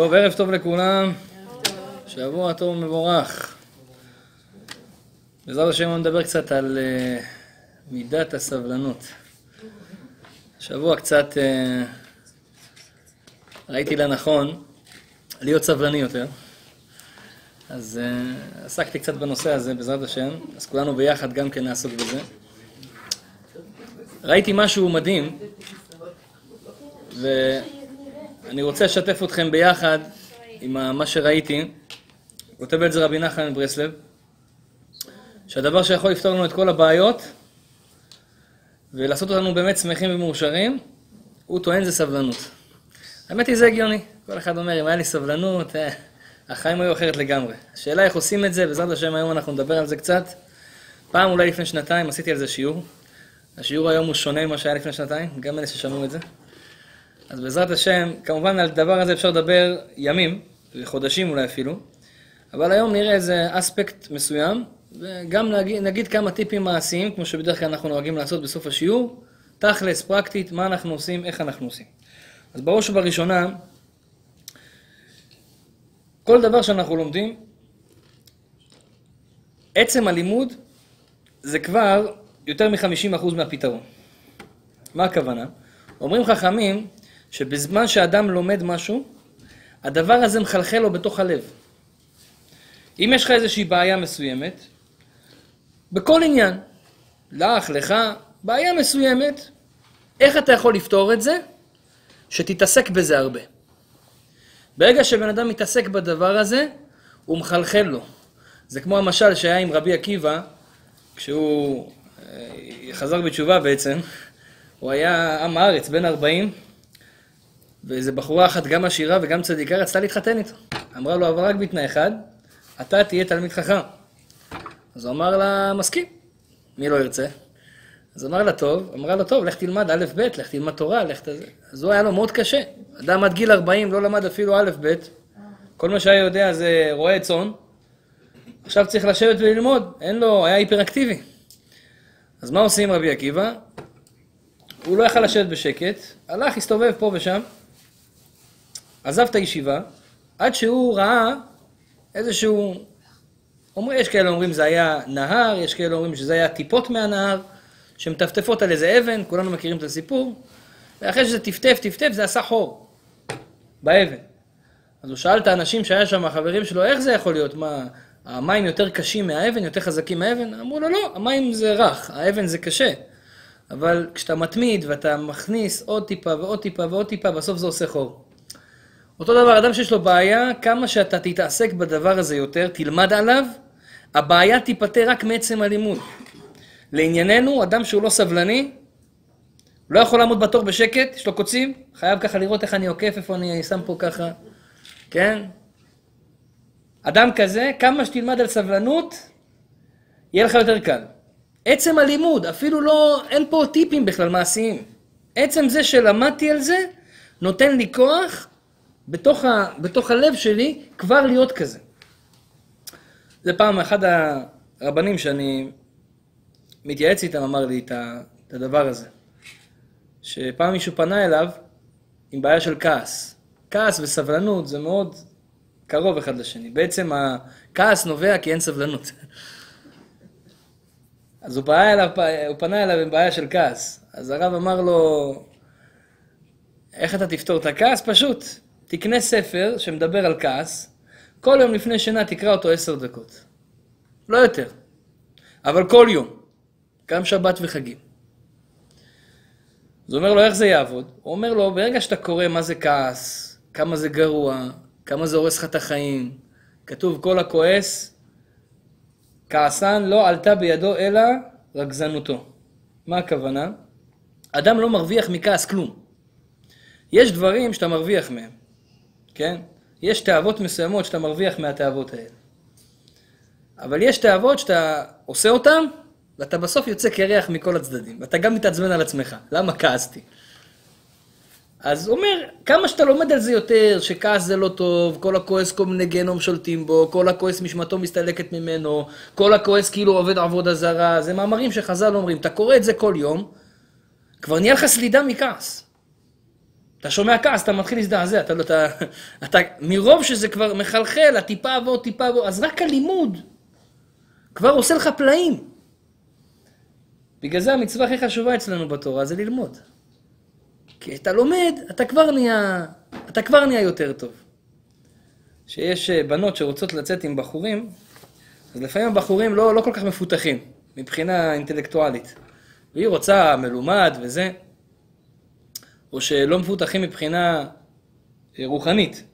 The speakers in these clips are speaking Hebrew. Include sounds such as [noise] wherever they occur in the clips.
טוב, ערב טוב לכולם. שבוע טוב ומבורך. בעזרת השם נדבר קצת על uh, מידת הסבלנות. שבוע קצת uh, ראיתי לנכון להיות סבלני יותר. אז uh, עסקתי קצת בנושא הזה, בעזרת השם, אז כולנו ביחד גם כן נעסוק בזה. ראיתי משהו מדהים, ואני רוצה לשתף אתכם ביחד עם מה שראיתי. כותב את זה רבי נחמן מברסלב, שהדבר שיכול לפתור לנו את כל הבעיות ולעשות אותנו באמת שמחים ומאושרים, הוא טוען זה סבלנות. האמת היא זה הגיוני. כל אחד אומר, אם היה לי סבלנות, אה, החיים היו אחרת לגמרי. השאלה איך עושים את זה, בעזרת השם היום אנחנו נדבר על זה קצת. פעם, אולי לפני שנתיים, עשיתי על זה שיעור. השיעור היום הוא שונה ממה שהיה לפני שנתיים, גם אלה ששמעו את זה. אז בעזרת השם, כמובן על הדבר הזה אפשר לדבר ימים, וחודשים אולי אפילו, אבל היום נראה איזה אספקט מסוים, וגם נגיד, נגיד כמה טיפים מעשיים, כמו שבדרך כלל אנחנו נוהגים לעשות בסוף השיעור, תכלס, פרקטית, מה אנחנו עושים, איך אנחנו עושים. אז בראש ובראשונה, כל דבר שאנחנו לומדים, עצם הלימוד זה כבר יותר מ-50% מהפתרון. מה הכוונה? אומרים חכמים שבזמן שאדם לומד משהו, הדבר הזה מחלחל לו בתוך הלב. אם יש לך איזושהי בעיה מסוימת, בכל עניין, לך, לך, בעיה מסוימת, איך אתה יכול לפתור את זה? שתתעסק בזה הרבה. ברגע שבן אדם מתעסק בדבר הזה, הוא מחלחל לו. זה כמו המשל שהיה עם רבי עקיבא, כשהוא אה, חזר בתשובה בעצם, הוא היה עם הארץ, בן 40, ואיזה בחורה אחת, גם עשירה וגם צדיקה, רצתה להתחתן איתו. אמרה לו, אבל רק בתנאי אחד, אתה תהיה תלמיד חכם. אז הוא אמר לה, מסכים. מי לא ירצה? אז אמר לה, טוב, אמרה לו, טוב, לך תלמד א', ב', לך תלמד תורה, לך תזה. אז הוא היה לו מאוד קשה. אדם עד גיל 40 לא למד אפילו א', ב', כל מה שהיה יודע זה רועה צאן. עכשיו צריך לשבת וללמוד, אין לו, היה היפראקטיבי. אז מה עושים רבי עקיבא? הוא לא יכל לשבת בשקט, הלך, הסתובב פה ושם, עזב את הישיבה, עד שהוא ראה איזשהו... אומר, יש כאלה אומרים זה היה נהר, יש כאלה אומרים שזה היה טיפות מהנהר, שמטפטפות על איזה אבן, כולנו מכירים את הסיפור, ואחרי שזה טפטף, טפטף, זה עשה חור באבן. אז הוא שאל את האנשים שהיה שם, החברים שלו, איך זה יכול להיות? מה, המים יותר קשים מהאבן, יותר חזקים מהאבן? אמרו לו, לא, המים זה רך, האבן זה קשה. אבל כשאתה מתמיד ואתה מכניס עוד טיפה ועוד טיפה ועוד טיפה, בסוף זה עושה חור. אותו דבר, אדם שיש לו בעיה, כמה שאתה תתעסק בדבר הזה יותר, תלמד עליו, הבעיה תיפתר רק מעצם הלימוד. לענייננו, אדם שהוא לא סבלני, לא יכול לעמוד בתור בשקט, יש לו קוצים, חייב ככה לראות איך אני עוקף, איפה אני שם פה ככה, כן? אדם כזה, כמה שתלמד על סבלנות, יהיה לך יותר קל. עצם הלימוד, אפילו לא, אין פה טיפים בכלל מעשיים. עצם זה שלמדתי על זה, נותן לי כוח בתוך, ה, בתוך הלב שלי כבר להיות כזה. זה פעם אחד הרבנים שאני מתייעץ איתם אמר לי את הדבר הזה. שפעם מישהו פנה אליו עם בעיה של כעס. כעס וסבלנות זה מאוד קרוב אחד לשני. בעצם הכעס נובע כי אין סבלנות. [laughs] אז הוא, אליו, הוא פנה אליו עם בעיה של כעס. אז הרב אמר לו, איך אתה תפתור את הכעס? פשוט, תקנה ספר שמדבר על כעס, כל יום לפני שינה תקרא אותו עשר דקות. לא יותר. אבל כל יום. גם שבת וחגים. אז הוא אומר לו, איך זה יעבוד? הוא אומר לו, ברגע שאתה קורא מה זה כעס, כמה זה גרוע, כמה זה הורס לך את החיים, כתוב כל הכועס, כעסן לא עלתה בידו אלא רגזנותו. מה הכוונה? אדם לא מרוויח מכעס כלום. יש דברים שאתה מרוויח מהם, כן? יש תאוות מסוימות שאתה מרוויח מהתאוות האלה. אבל יש תאוות שאתה עושה אותן, ואתה בסוף יוצא קרח מכל הצדדים. ואתה גם מתעצבן על עצמך. למה כעסתי? אז הוא אומר, כמה שאתה לומד על זה יותר, שכעס זה לא טוב, כל הכועס כל מיני גנום שולטים בו, כל הכועס משמתו מסתלקת ממנו, כל הכועס כאילו עובד עבודה זרה, זה מאמרים שחז"ל אומרים, אתה קורא את זה כל יום, כבר נהיה לך סלידה מכעס. אתה שומע כעס, אתה מתחיל להזדעזע, אתה, לא- אתה, אתה, מרוב שזה כבר מחלחל, הטיפה ועוד טיפה ועוד, אז רק הלימוד כבר עושה לך פלאים. בגלל זה המצווה הכי חשובה אצלנו בתורה זה ללמוד. כי אתה לומד, אתה כבר נהיה, אתה כבר נהיה יותר טוב. שיש אה, בנות שרוצות לצאת עם בחורים, אז לפעמים הבחורים לא, לא כל כך מפותחים מבחינה אינטלקטואלית. והיא רוצה מלומד וזה, או שלא מפותחים מבחינה אה, רוחנית.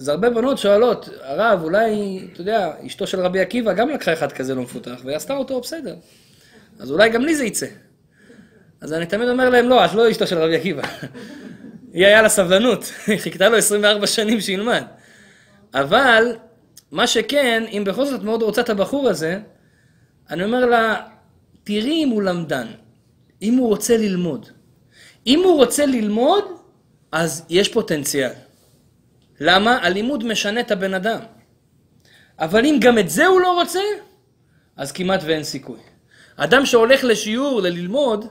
אז הרבה בנות שואלות, הרב, אולי, אתה יודע, אשתו של רבי עקיבא גם לקחה אחד כזה לא מפותח, ועשתה אותו בסדר. אז אולי גם לי זה יצא. אז אני תמיד אומר להם, לא, את לא אשתו של רבי עקיבא. [laughs] היא היה לה סבלנות, [laughs] היא חיכתה לו 24 שנים שילמד. אבל, מה שכן, אם בכל זאת מאוד רוצה את הבחור הזה, אני אומר לה, תראי אם הוא למדן, אם הוא רוצה ללמוד. אם הוא רוצה ללמוד, אז יש פוטנציאל. למה? הלימוד משנה את הבן אדם. אבל אם גם את זה הוא לא רוצה, אז כמעט ואין סיכוי. אדם שהולך לשיעור, ללמוד,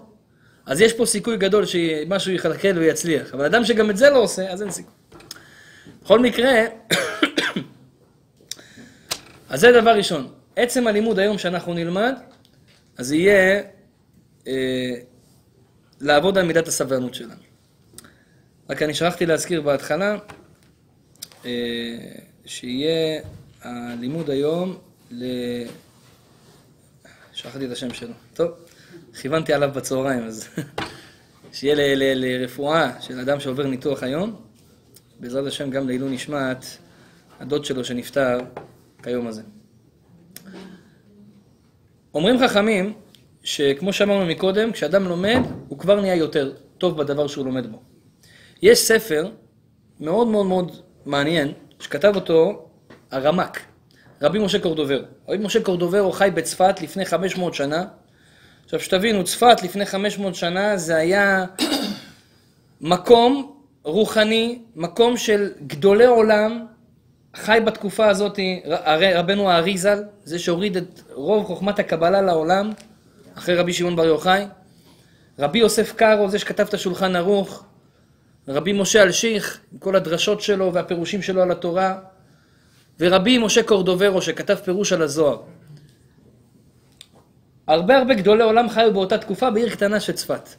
אז יש פה סיכוי גדול שמשהו יחלחל ויצליח. אבל אדם שגם את זה לא עושה, אז אין סיכוי. בכל מקרה, [coughs] אז זה דבר ראשון. עצם הלימוד היום שאנחנו נלמד, אז יהיה אה, לעבוד על מידת הסבלנות שלנו. רק אני שכחתי להזכיר בהתחלה, אה, שיהיה הלימוד היום ל... שכחתי את השם שלו. טוב, כיוונתי עליו בצהריים, אז [laughs] שיהיה ל- ל- לרפואה של אדם שעובר ניתוח היום, בעזרת השם גם לעילוי נשמת הדוד שלו שנפטר כיום הזה. אומרים חכמים, שכמו שאמרנו מקודם, כשאדם לומד, הוא כבר נהיה יותר טוב בדבר שהוא לומד בו. יש ספר מאוד מאוד מאוד מעניין, שכתב אותו הרמק, רבי משה קורדובר. רבי משה קורדובר חי בצפת לפני 500 שנה. עכשיו שתבינו, צפת לפני 500 שנה זה היה מקום רוחני, מקום של גדולי עולם, חי בתקופה הזאת, הרי רבנו האריזל, זה שהוריד את רוב חוכמת הקבלה לעולם, אחרי רבי שמעון בר יוחאי. רבי יוסף קארו, זה שכתב את השולחן ערוך. רבי משה אלשיך, עם כל הדרשות שלו והפירושים שלו על התורה. ורבי משה קורדוברו, שכתב פירוש על הזוהר. הרבה הרבה גדולי עולם חיו באותה תקופה בעיר קטנה של צפת.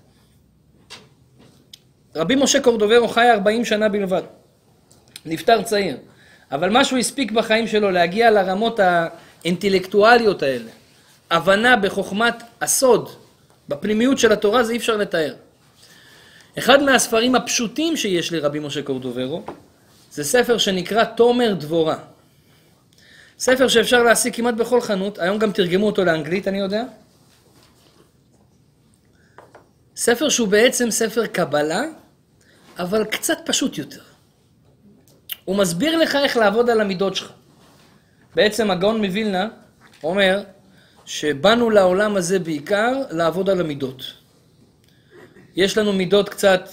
רבי משה קורדוברו חי 40 שנה בלבד. נפטר צעיר. אבל מה שהוא הספיק בחיים שלו להגיע לרמות האינטלקטואליות האלה, הבנה בחוכמת הסוד, בפנימיות של התורה, זה אי אפשר לתאר. אחד מהספרים הפשוטים שיש לרבי משה קורדוברו, זה ספר שנקרא תומר דבורה. ספר שאפשר להשיג כמעט בכל חנות, היום גם תרגמו אותו לאנגלית, אני יודע. ספר שהוא בעצם ספר קבלה, אבל קצת פשוט יותר. הוא מסביר לך איך לעבוד על המידות שלך. בעצם הגאון מווילנה אומר שבאנו לעולם הזה בעיקר לעבוד על המידות. יש לנו מידות קצת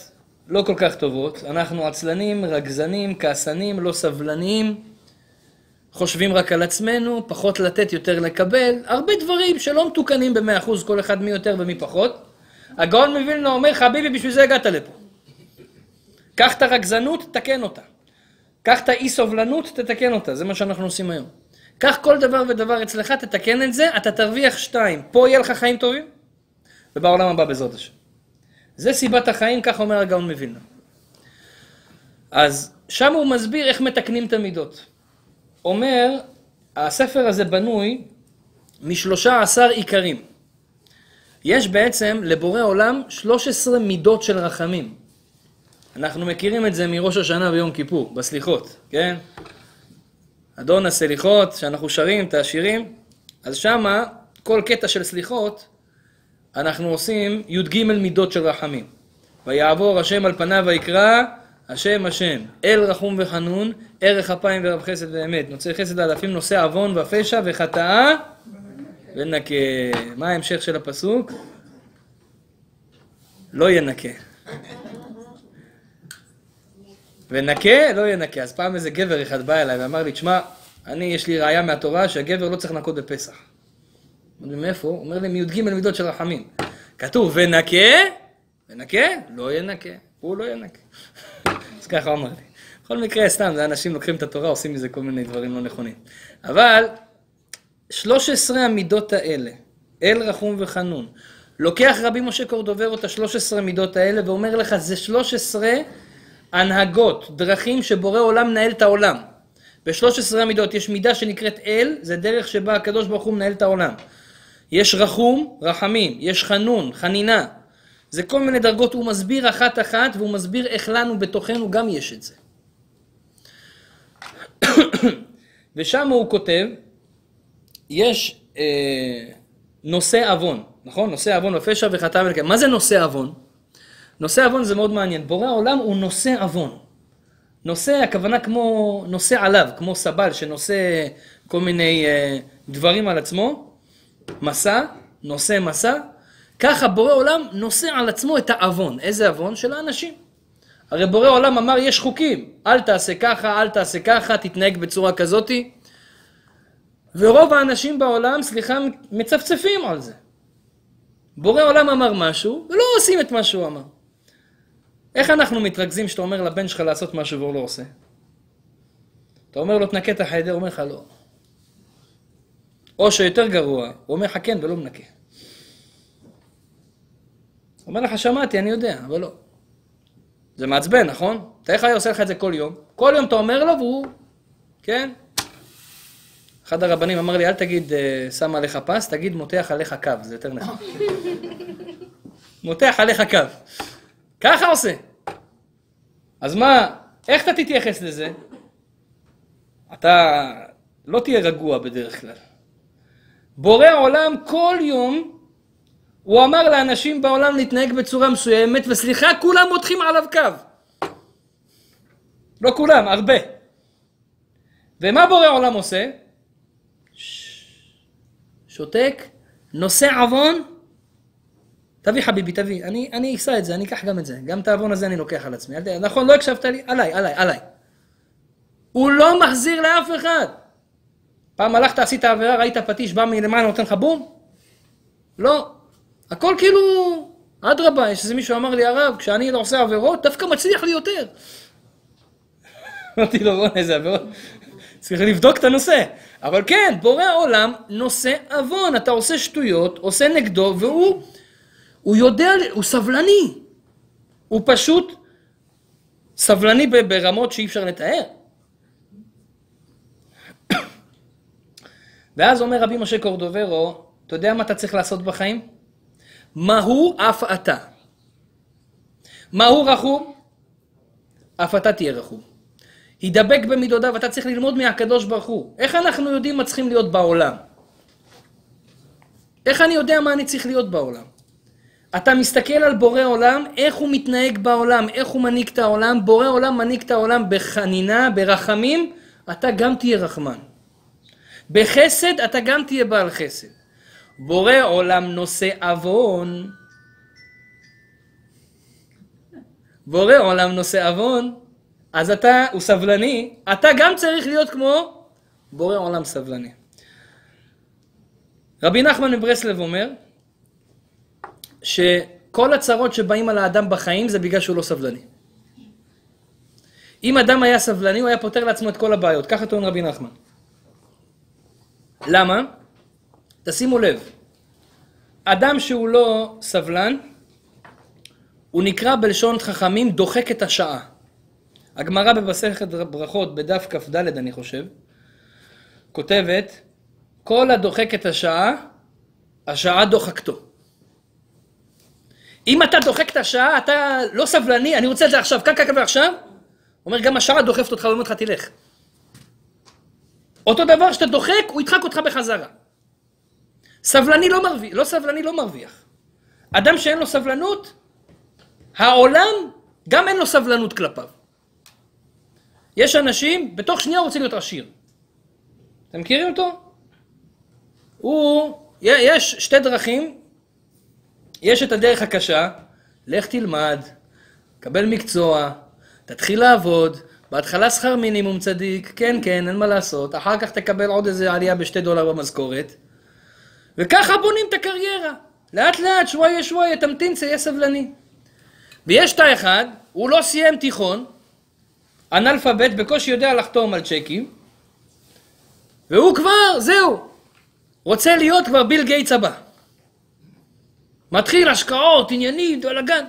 לא כל כך טובות, אנחנו עצלנים, רגזנים, כעסנים, לא סבלניים, חושבים רק על עצמנו, פחות לתת, יותר לקבל, הרבה דברים שלא מתוקנים במאה אחוז, כל אחד מי יותר ומי פחות. הגאון מווילנה אומר, חביבי, בשביל זה הגעת לפה. קח את הרגזנות, תקן אותה. קח את האי סובלנות, תתקן אותה, זה מה שאנחנו עושים היום. קח כל דבר ודבר אצלך, תתקן את זה, אתה תרוויח שתיים. פה יהיה לך חיים טובים, ובעולם הבא בעזרת השם. זה סיבת החיים, כך אומר הגאון מווילנה. אז שם הוא מסביר איך מתקנים את המידות. אומר, הספר הזה בנוי משלושה עשר עיקרים. יש בעצם לבורא עולם 13 מידות של רחמים. אנחנו מכירים את זה מראש השנה ויום כיפור, בסליחות, כן? אדון הסליחות, שאנחנו שרים את השירים, אז שמה, כל קטע של סליחות, אנחנו עושים י"ג מידות של רחמים. ויעבור השם על פניו ויקרא, השם השם, אל רחום וחנון, ערך אפיים ורב חסד ואמת, נוצר חסד אלפים, נושא עוון ופשע וחטאה ונקה. מה ההמשך של הפסוק? לא ינקה. ונקה, לא ינקה. אז פעם איזה גבר אחד בא אליי ואמר לי, תשמע, אני, יש לי ראייה מהתורה שהגבר לא צריך לנקות בפסח. אמרתי, מאיפה? הוא אומר לי, מי"ג מידות של רחמים. כתוב, ונקה, ונקה, לא ינקה. הוא לא ינקה. [laughs] ככה הוא אמר לי. בכל מקרה, סתם, זה אנשים לוקחים את התורה, עושים מזה כל מיני דברים לא נכונים. אבל, 13 המידות האלה, אל רחום וחנון, לוקח רבי משה קורדוברו את ה-13 מידות האלה ואומר לך, זה 13 הנהגות, דרכים שבורא עולם מנהל את העולם. ב-13 המידות יש מידה שנקראת אל, זה דרך שבה הקדוש ברוך הוא מנהל את העולם. יש רחום, רחמים, יש חנון, חנינה. זה כל מיני דרגות, הוא מסביר אחת אחת והוא מסביר איך לנו בתוכנו גם יש את זה. [coughs] ושם הוא כותב, יש אה, נושא עוון, נכון? נושא עוון ופשע וחטא ולקיים. מה זה נושא עוון? נושא עוון זה מאוד מעניין. בורא העולם הוא נושא עוון. נושא, הכוונה כמו נושא עליו, כמו סבל שנושא כל מיני אה, דברים על עצמו, מסע, נושא מסע, ככה בורא עולם נושא על עצמו את העוון. איזה עוון? של האנשים. הרי בורא עולם אמר יש חוקים, אל תעשה ככה, אל תעשה ככה, תתנהג בצורה כזאתי. ורוב האנשים בעולם, סליחה, מצפצפים על זה. בורא עולם אמר משהו, ולא עושים את מה שהוא אמר. איך אנחנו מתרכזים שאתה אומר לבן שלך לעשות משהו והוא לא עושה? אתה אומר לו תנקה את החדר, הוא אומר לך לא. או שיותר גרוע, הוא אומר לך כן ולא מנקה. אומר לך שמעתי, אני יודע, אבל לא. זה מעצבן, נכון? תאר לך, עושה לך את זה כל יום. כל יום אתה אומר לו והוא, כן? אחד הרבנים אמר לי, אל תגיד אה, שם עליך פס, תגיד מותח עליך קו, זה יותר נכון. [laughs] מותח עליך קו. ככה עושה. אז מה, איך אתה תתייחס לזה? אתה לא תהיה רגוע בדרך כלל. בורא עולם כל יום, הוא אמר לאנשים בעולם להתנהג בצורה מסוימת, וסליחה, כולם מותחים עליו קו. לא כולם, הרבה. ומה בורא עולם עושה? שותק, נושא עוון, תביא חביבי, תביא, אני, אני אשא את זה, אני אקח גם את זה, גם את העוון הזה אני לוקח על עצמי. נכון, לא הקשבת לי? עליי, עליי, עליי. הוא לא מחזיר לאף אחד. פעם הלכת, עשית עבירה, ראית פטיש, בא מלמעלה, נותן לך בום? לא. הכל כאילו, אדרבה, יש איזה מישהו אמר לי, הרב, כשאני לא עושה עבירות, דווקא מצליח לי יותר. [laughs] אמרתי לו, בוא'נה, איזה עבירות. [laughs] צריך לבדוק את הנושא. אבל כן, בורא עולם נושא עוון. אתה עושה שטויות, עושה נגדו, והוא הוא יודע, הוא סבלני. הוא פשוט סבלני ברמות שאי אפשר לתאר. [coughs] ואז אומר רבי משה קורדוברו, אתה יודע מה אתה צריך לעשות בחיים? מהו אף אתה. מהו רחום? אף אתה תהיה רחום. הידבק במידותיו, אתה צריך ללמוד מהקדוש ברוך הוא. איך אנחנו יודעים מה צריכים להיות בעולם? איך אני יודע מה אני צריך להיות בעולם? אתה מסתכל על בורא עולם, איך הוא מתנהג בעולם, איך הוא מנהיג את העולם, בורא עולם מנהיג את העולם בחנינה, ברחמים, אתה גם תהיה רחמן. בחסד אתה גם תהיה בעל חסד. בורא עולם נושא עוון. בורא עולם נושא עוון, אז אתה, הוא סבלני, אתה גם צריך להיות כמו בורא עולם סבלני. רבי נחמן מברסלב אומר שכל הצרות שבאים על האדם בחיים זה בגלל שהוא לא סבלני. אם אדם היה סבלני, הוא היה פותר לעצמו את כל הבעיות. ככה טוען רבי נחמן. למה? תשימו לב, אדם שהוא לא סבלן, הוא נקרא בלשון חכמים דוחק את השעה. הגמרא במסכת ברכות בדף כ"ד אני חושב, כותבת, כל הדוחק את השעה, השעה דוחקתו. אם אתה דוחק את השעה, אתה לא סבלני, אני רוצה את זה עכשיו, כאן, כאן, ועכשיו, אומר, גם השעה דוחפת אותך, ואומרת לך, תלך. אותו דבר שאתה דוחק, הוא ידחק אותך בחזרה. סבלני לא מרוויח, לא סבלני לא מרוויח. אדם שאין לו סבלנות, העולם גם אין לו סבלנות כלפיו. יש אנשים, בתוך שנייה רוצים להיות עשיר. אתם מכירים אותו? הוא, יש שתי דרכים, יש את הדרך הקשה, לך תלמד, קבל מקצוע, תתחיל לעבוד, בהתחלה שכר מינימום צדיק, כן כן, אין מה לעשות, אחר כך תקבל עוד איזה עלייה בשתי דולר במשכורת, וככה בונים את הקריירה. לאט לאט, שוואיה שוואיה, תמתין, תהיה סבלני. ויש את האחד, הוא לא סיים תיכון, אנאלפבית, בקושי יודע לחתום על צ'קים, והוא כבר, זהו, רוצה להיות כבר ביל גייטס הבא. מתחיל השקעות, עניינים, בלאגן.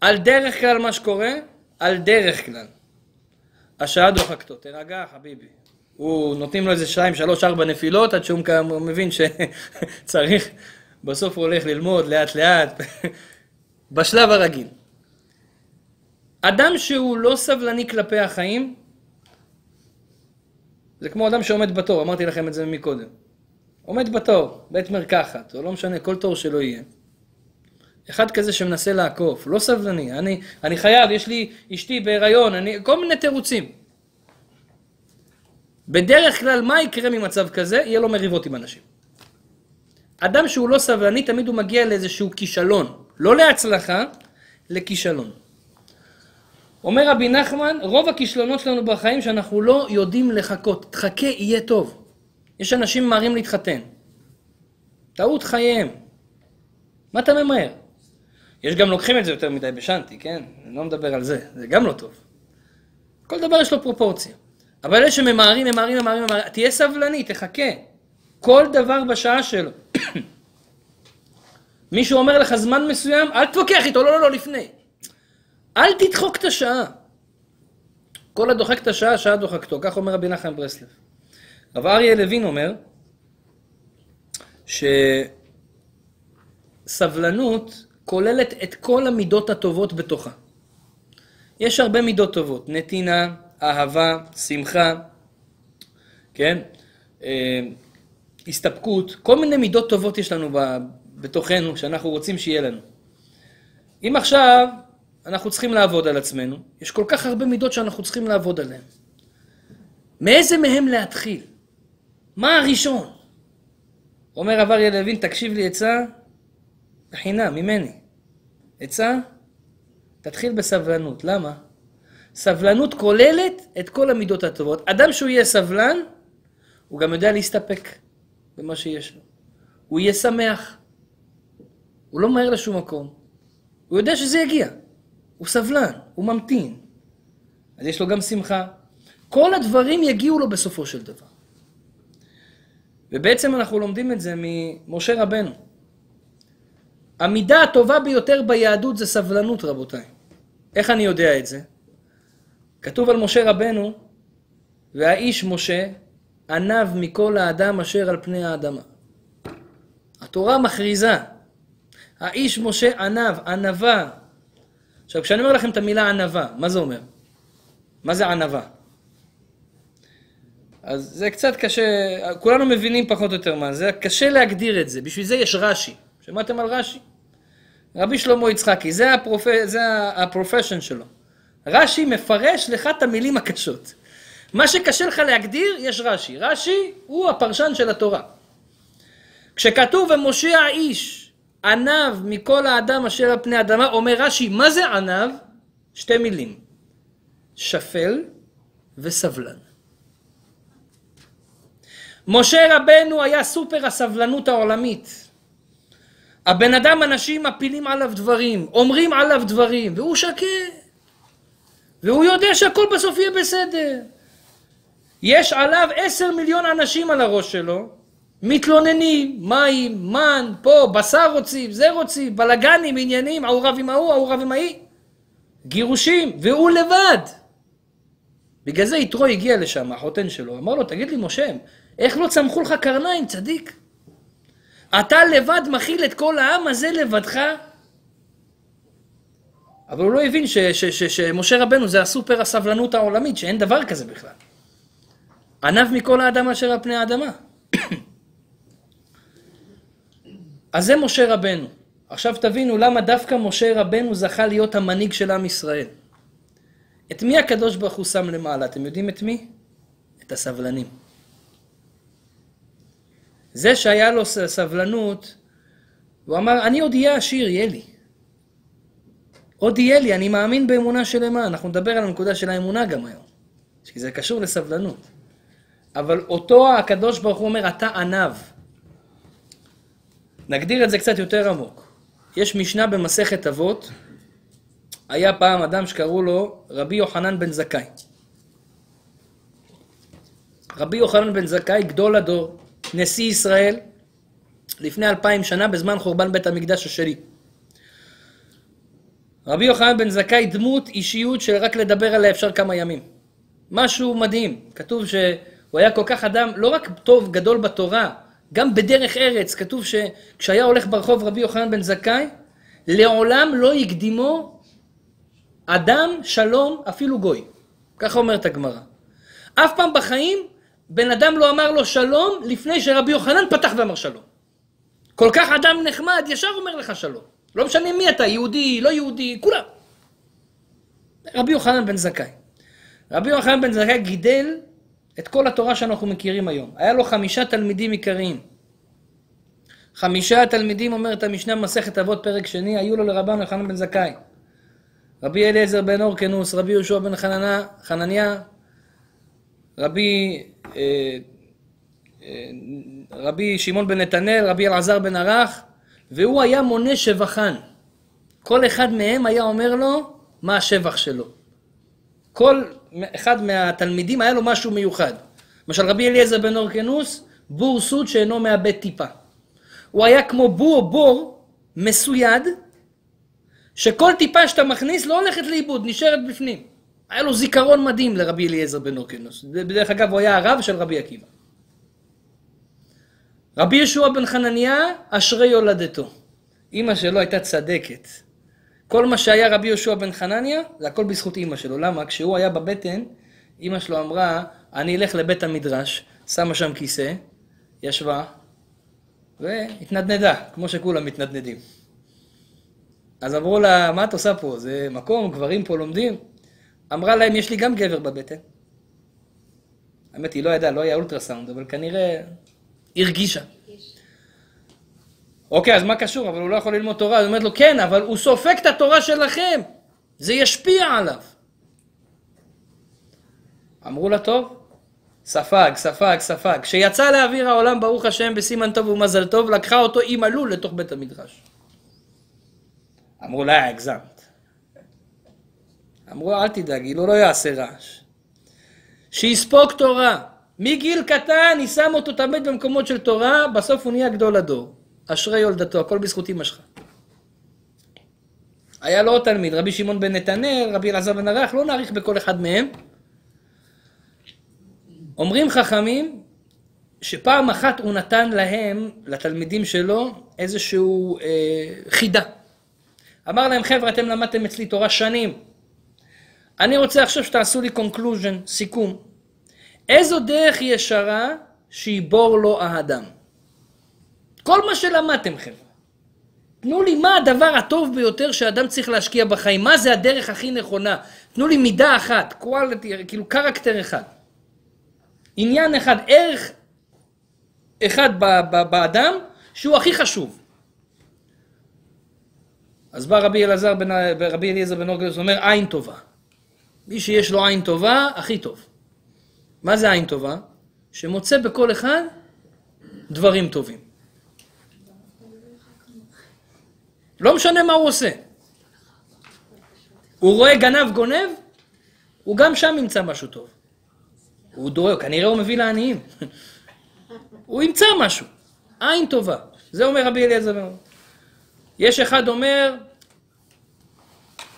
על דרך כלל מה שקורה, על דרך כלל. השעה דוחקתו, תרגע חביבי. הוא, נותנים לו איזה שתיים, שלוש, ארבע נפילות, עד שהוא מבין שצריך, [laughs] בסוף הוא הולך ללמוד לאט לאט, [laughs] בשלב הרגיל. אדם שהוא לא סבלני כלפי החיים, זה כמו אדם שעומד בתור, אמרתי לכם את זה מקודם. עומד בתור, בית מרקחת, או לא משנה, כל תור שלא יהיה. אחד כזה שמנסה לעקוף, לא סבלני, אני, אני חייב, יש לי אשתי בהיריון, אני, כל מיני תירוצים. בדרך כלל, מה יקרה ממצב כזה? יהיה לו מריבות עם אנשים. אדם שהוא לא סבלני, תמיד הוא מגיע לאיזשהו כישלון. לא להצלחה, לכישלון. אומר רבי נחמן, רוב הכישלונות שלנו בחיים שאנחנו לא יודעים לחכות. תחכה, יהיה טוב. יש אנשים ממהרים להתחתן. טעות חייהם. מה אתה ממהר? יש גם לוקחים את זה יותר מדי בשנתי, כן? אני לא מדבר על זה, זה גם לא טוב. כל דבר יש לו פרופורציה. אבל אלה שממהרים, ממהרים, ממהרים, ממהרים, תהיה סבלני, תחכה. כל דבר בשעה שלו. [coughs] מישהו אומר לך זמן מסוים, אל תתווכח איתו, לא, לא, לא, לפני. אל תדחוק את השעה. כל הדוחק את השעה, שעה דוחקתו. כך אומר רבי נחם ברסלב. רב אריה לוין אומר שסבלנות כוללת את כל המידות הטובות בתוכה. יש הרבה מידות טובות, נתינה, אהבה, שמחה, כן? אה, הסתפקות, כל מיני מידות טובות יש לנו בתוכנו, שאנחנו רוצים שיהיה לנו. אם עכשיו אנחנו צריכים לעבוד על עצמנו, יש כל כך הרבה מידות שאנחנו צריכים לעבוד עליהן. מאיזה מהם להתחיל? מה הראשון? אומר רב אריה לוין, תקשיב לי עצה בחינם, ממני. עצה, תתחיל בסבלנות. למה? סבלנות כוללת את כל המידות הטובות. אדם שהוא יהיה סבלן, הוא גם יודע להסתפק במה שיש לו. הוא יהיה שמח. הוא לא מהר לשום מקום. הוא יודע שזה יגיע. הוא סבלן, הוא ממתין. אז יש לו גם שמחה. כל הדברים יגיעו לו בסופו של דבר. ובעצם אנחנו לומדים את זה ממשה רבנו. המידה הטובה ביותר ביהדות זה סבלנות, רבותיי. איך אני יודע את זה? כתוב על משה רבנו, והאיש משה ענב מכל האדם אשר על פני האדמה. התורה מכריזה, האיש משה ענב, ענבה. עכשיו, כשאני אומר לכם את המילה ענבה, מה זה אומר? מה זה ענבה? אז זה קצת קשה, כולנו מבינים פחות או יותר מה זה, קשה להגדיר את זה, בשביל זה יש רש"י. שמעתם על רש"י? רבי שלמה יצחקי, זה, הפרופ... זה הפרופשן שלו. רש"י מפרש לך את המילים הקשות. מה שקשה לך להגדיר, יש רש"י. רש"י הוא הפרשן של התורה. כשכתוב ומשה האיש ענו מכל האדם אשר על פני אדמה, אומר רש"י, מה זה ענו? שתי מילים. שפל וסבלן. משה רבנו היה סופר הסבלנות העולמית. הבן אדם, אנשים מפילים עליו דברים, אומרים עליו דברים, והוא שקט. והוא יודע שהכל בסוף יהיה בסדר. יש עליו עשר מיליון אנשים על הראש שלו, מתלוננים, מים, מן, פה, בשר רוצים, זה רוצים, בלאגנים, עניינים, ההוא רב עם ההוא, ההוא רב עם ההיא. גירושים, והוא לבד. בגלל זה יתרו הגיע לשם, החותן שלו, אמר לו, תגיד לי, משה, איך לא צמחו לך קרניים, צדיק? אתה לבד מכיל את כל העם הזה לבדך? אבל הוא לא הבין שמשה רבנו זה הסופר הסבלנות העולמית, שאין דבר כזה בכלל. ענב מכל האדם אשר על פני האדמה. [clears throat] אז זה משה רבנו. עכשיו תבינו למה דווקא משה רבנו זכה להיות המנהיג של עם ישראל. את מי הקדוש ברוך הוא שם למעלה? אתם יודעים את מי? את הסבלנים. זה שהיה לו סבלנות, הוא אמר, אני עוד אהיה עשיר, יהיה לי. עוד יהיה לי, אני מאמין באמונה שלמה. אנחנו נדבר על הנקודה של האמונה גם היום, כי זה קשור לסבלנות. אבל אותו הקדוש ברוך הוא אומר, אתה ענב. נגדיר את זה קצת יותר עמוק. יש משנה במסכת אבות, היה פעם אדם שקראו לו רבי יוחנן בן זכאי. רבי יוחנן בן זכאי, גדול הדור, נשיא ישראל, לפני אלפיים שנה, בזמן חורבן בית המקדש השני. רבי יוחנן בן זכאי דמות אישיות שרק לדבר עליה אפשר כמה ימים. משהו מדהים. כתוב שהוא היה כל כך אדם, לא רק טוב, גדול בתורה, גם בדרך ארץ. כתוב שכשהיה הולך ברחוב רבי יוחנן בן זכאי, לעולם לא הקדימו אדם שלום, אפילו גוי. ככה אומרת הגמרא. אף פעם בחיים בן אדם לא אמר לו שלום לפני שרבי יוחנן פתח ואמר שלום. כל כך אדם נחמד, ישר אומר לך שלום. לא משנה מי אתה, יהודי, לא יהודי, כולם. רבי יוחנן בן זכאי. רבי יוחנן בן זכאי גידל את כל התורה שאנחנו מכירים היום. היה לו חמישה תלמידים עיקריים. חמישה תלמידים, אומרת המשנה מסכת אבות פרק שני, היו לו לרבן יוחנן בן זכאי. רבי אליעזר בן אורקנוס, רבי יהושע בן חננה, חנניה, רבי, אה, אה, רבי שמעון בן נתנאל, רבי אלעזר בן ערך, והוא היה מונה שבחן. כל אחד מהם היה אומר לו מה השבח שלו. כל אחד מהתלמידים היה לו משהו מיוחד. למשל רבי אליעזר בן אורקנוס, בור סוד שאינו מאבד טיפה. הוא היה כמו בור בור מסויד, שכל טיפה שאתה מכניס לא הולכת לאיבוד, נשארת בפנים. היה לו זיכרון מדהים לרבי אליעזר בן אורקנוס. בדרך אגב, הוא היה הרב של רבי עקיבא. רבי ישוע בן חנניה, אשרי יולדתו. אימא שלו הייתה צדקת. כל מה שהיה רבי יהושע בן חנניה, זה הכל בזכות אימא שלו. למה? כשהוא היה בבטן, אימא שלו אמרה, אני אלך לבית המדרש, שמה שם כיסא, ישבה, והתנדנדה, כמו שכולם מתנדנדים. אז אמרו לה, מה את עושה פה? זה מקום, גברים פה לומדים. אמרה להם, יש לי גם גבר בבטן. האמת, היא לא ידעה, לא היה אולטרסאונד, אבל כנראה הרגישה. אוקיי, אז מה קשור? אבל הוא לא יכול ללמוד תורה. היא אומרת לו, כן, אבל הוא סופג את התורה שלכם. זה ישפיע עליו. אמרו לה, טוב, ספג, ספג, ספג. כשיצא לאוויר העולם, ברוך השם, בסימן טוב ומזל טוב, לקחה אותו עם עלול לתוך בית המדרש. אמרו לה, הגזמת. אמרו, אל תדאגי, הוא לא יעשה רעש. שיספוג תורה. מגיל קטן, היא שם אותו תמיד במקומות של תורה, בסוף הוא נהיה גדול הדור. אשרי יולדתו, הכל בזכות אמא שלך. היה לו עוד תלמיד, רבי שמעון בן נתנאל, רבי אלעזר בן ערך, לא נאריך בכל אחד מהם. אומרים חכמים שפעם אחת הוא נתן להם, לתלמידים שלו, איזשהו אה, חידה. אמר להם, חבר'ה, אתם למדתם אצלי תורה שנים. אני רוצה עכשיו שתעשו לי conclusion, סיכום. איזו דרך ישרה שיבור לו האדם? כל מה שלמדתם חבר'ה. תנו לי מה הדבר הטוב ביותר שאדם צריך להשקיע בחיים, מה זה הדרך הכי נכונה. תנו לי מידה אחת, quality, כאילו קרקטר אחד. עניין אחד, ערך אחד באדם שהוא הכי חשוב. אז בא רבי אלעזר בן, רבי אליעזר בן אורגלוס ואומר עין טובה. מי שיש לו עין טובה, הכי טוב. מה זה עין טובה? שמוצא בכל אחד דברים טובים. לא משנה מה הוא עושה. הוא רואה גנב גונב, הוא גם שם ימצא משהו טוב. הוא דואג, כנראה הוא מביא לעניים. הוא ימצא משהו. עין טובה. זה אומר רבי אליעזר. יש אחד אומר,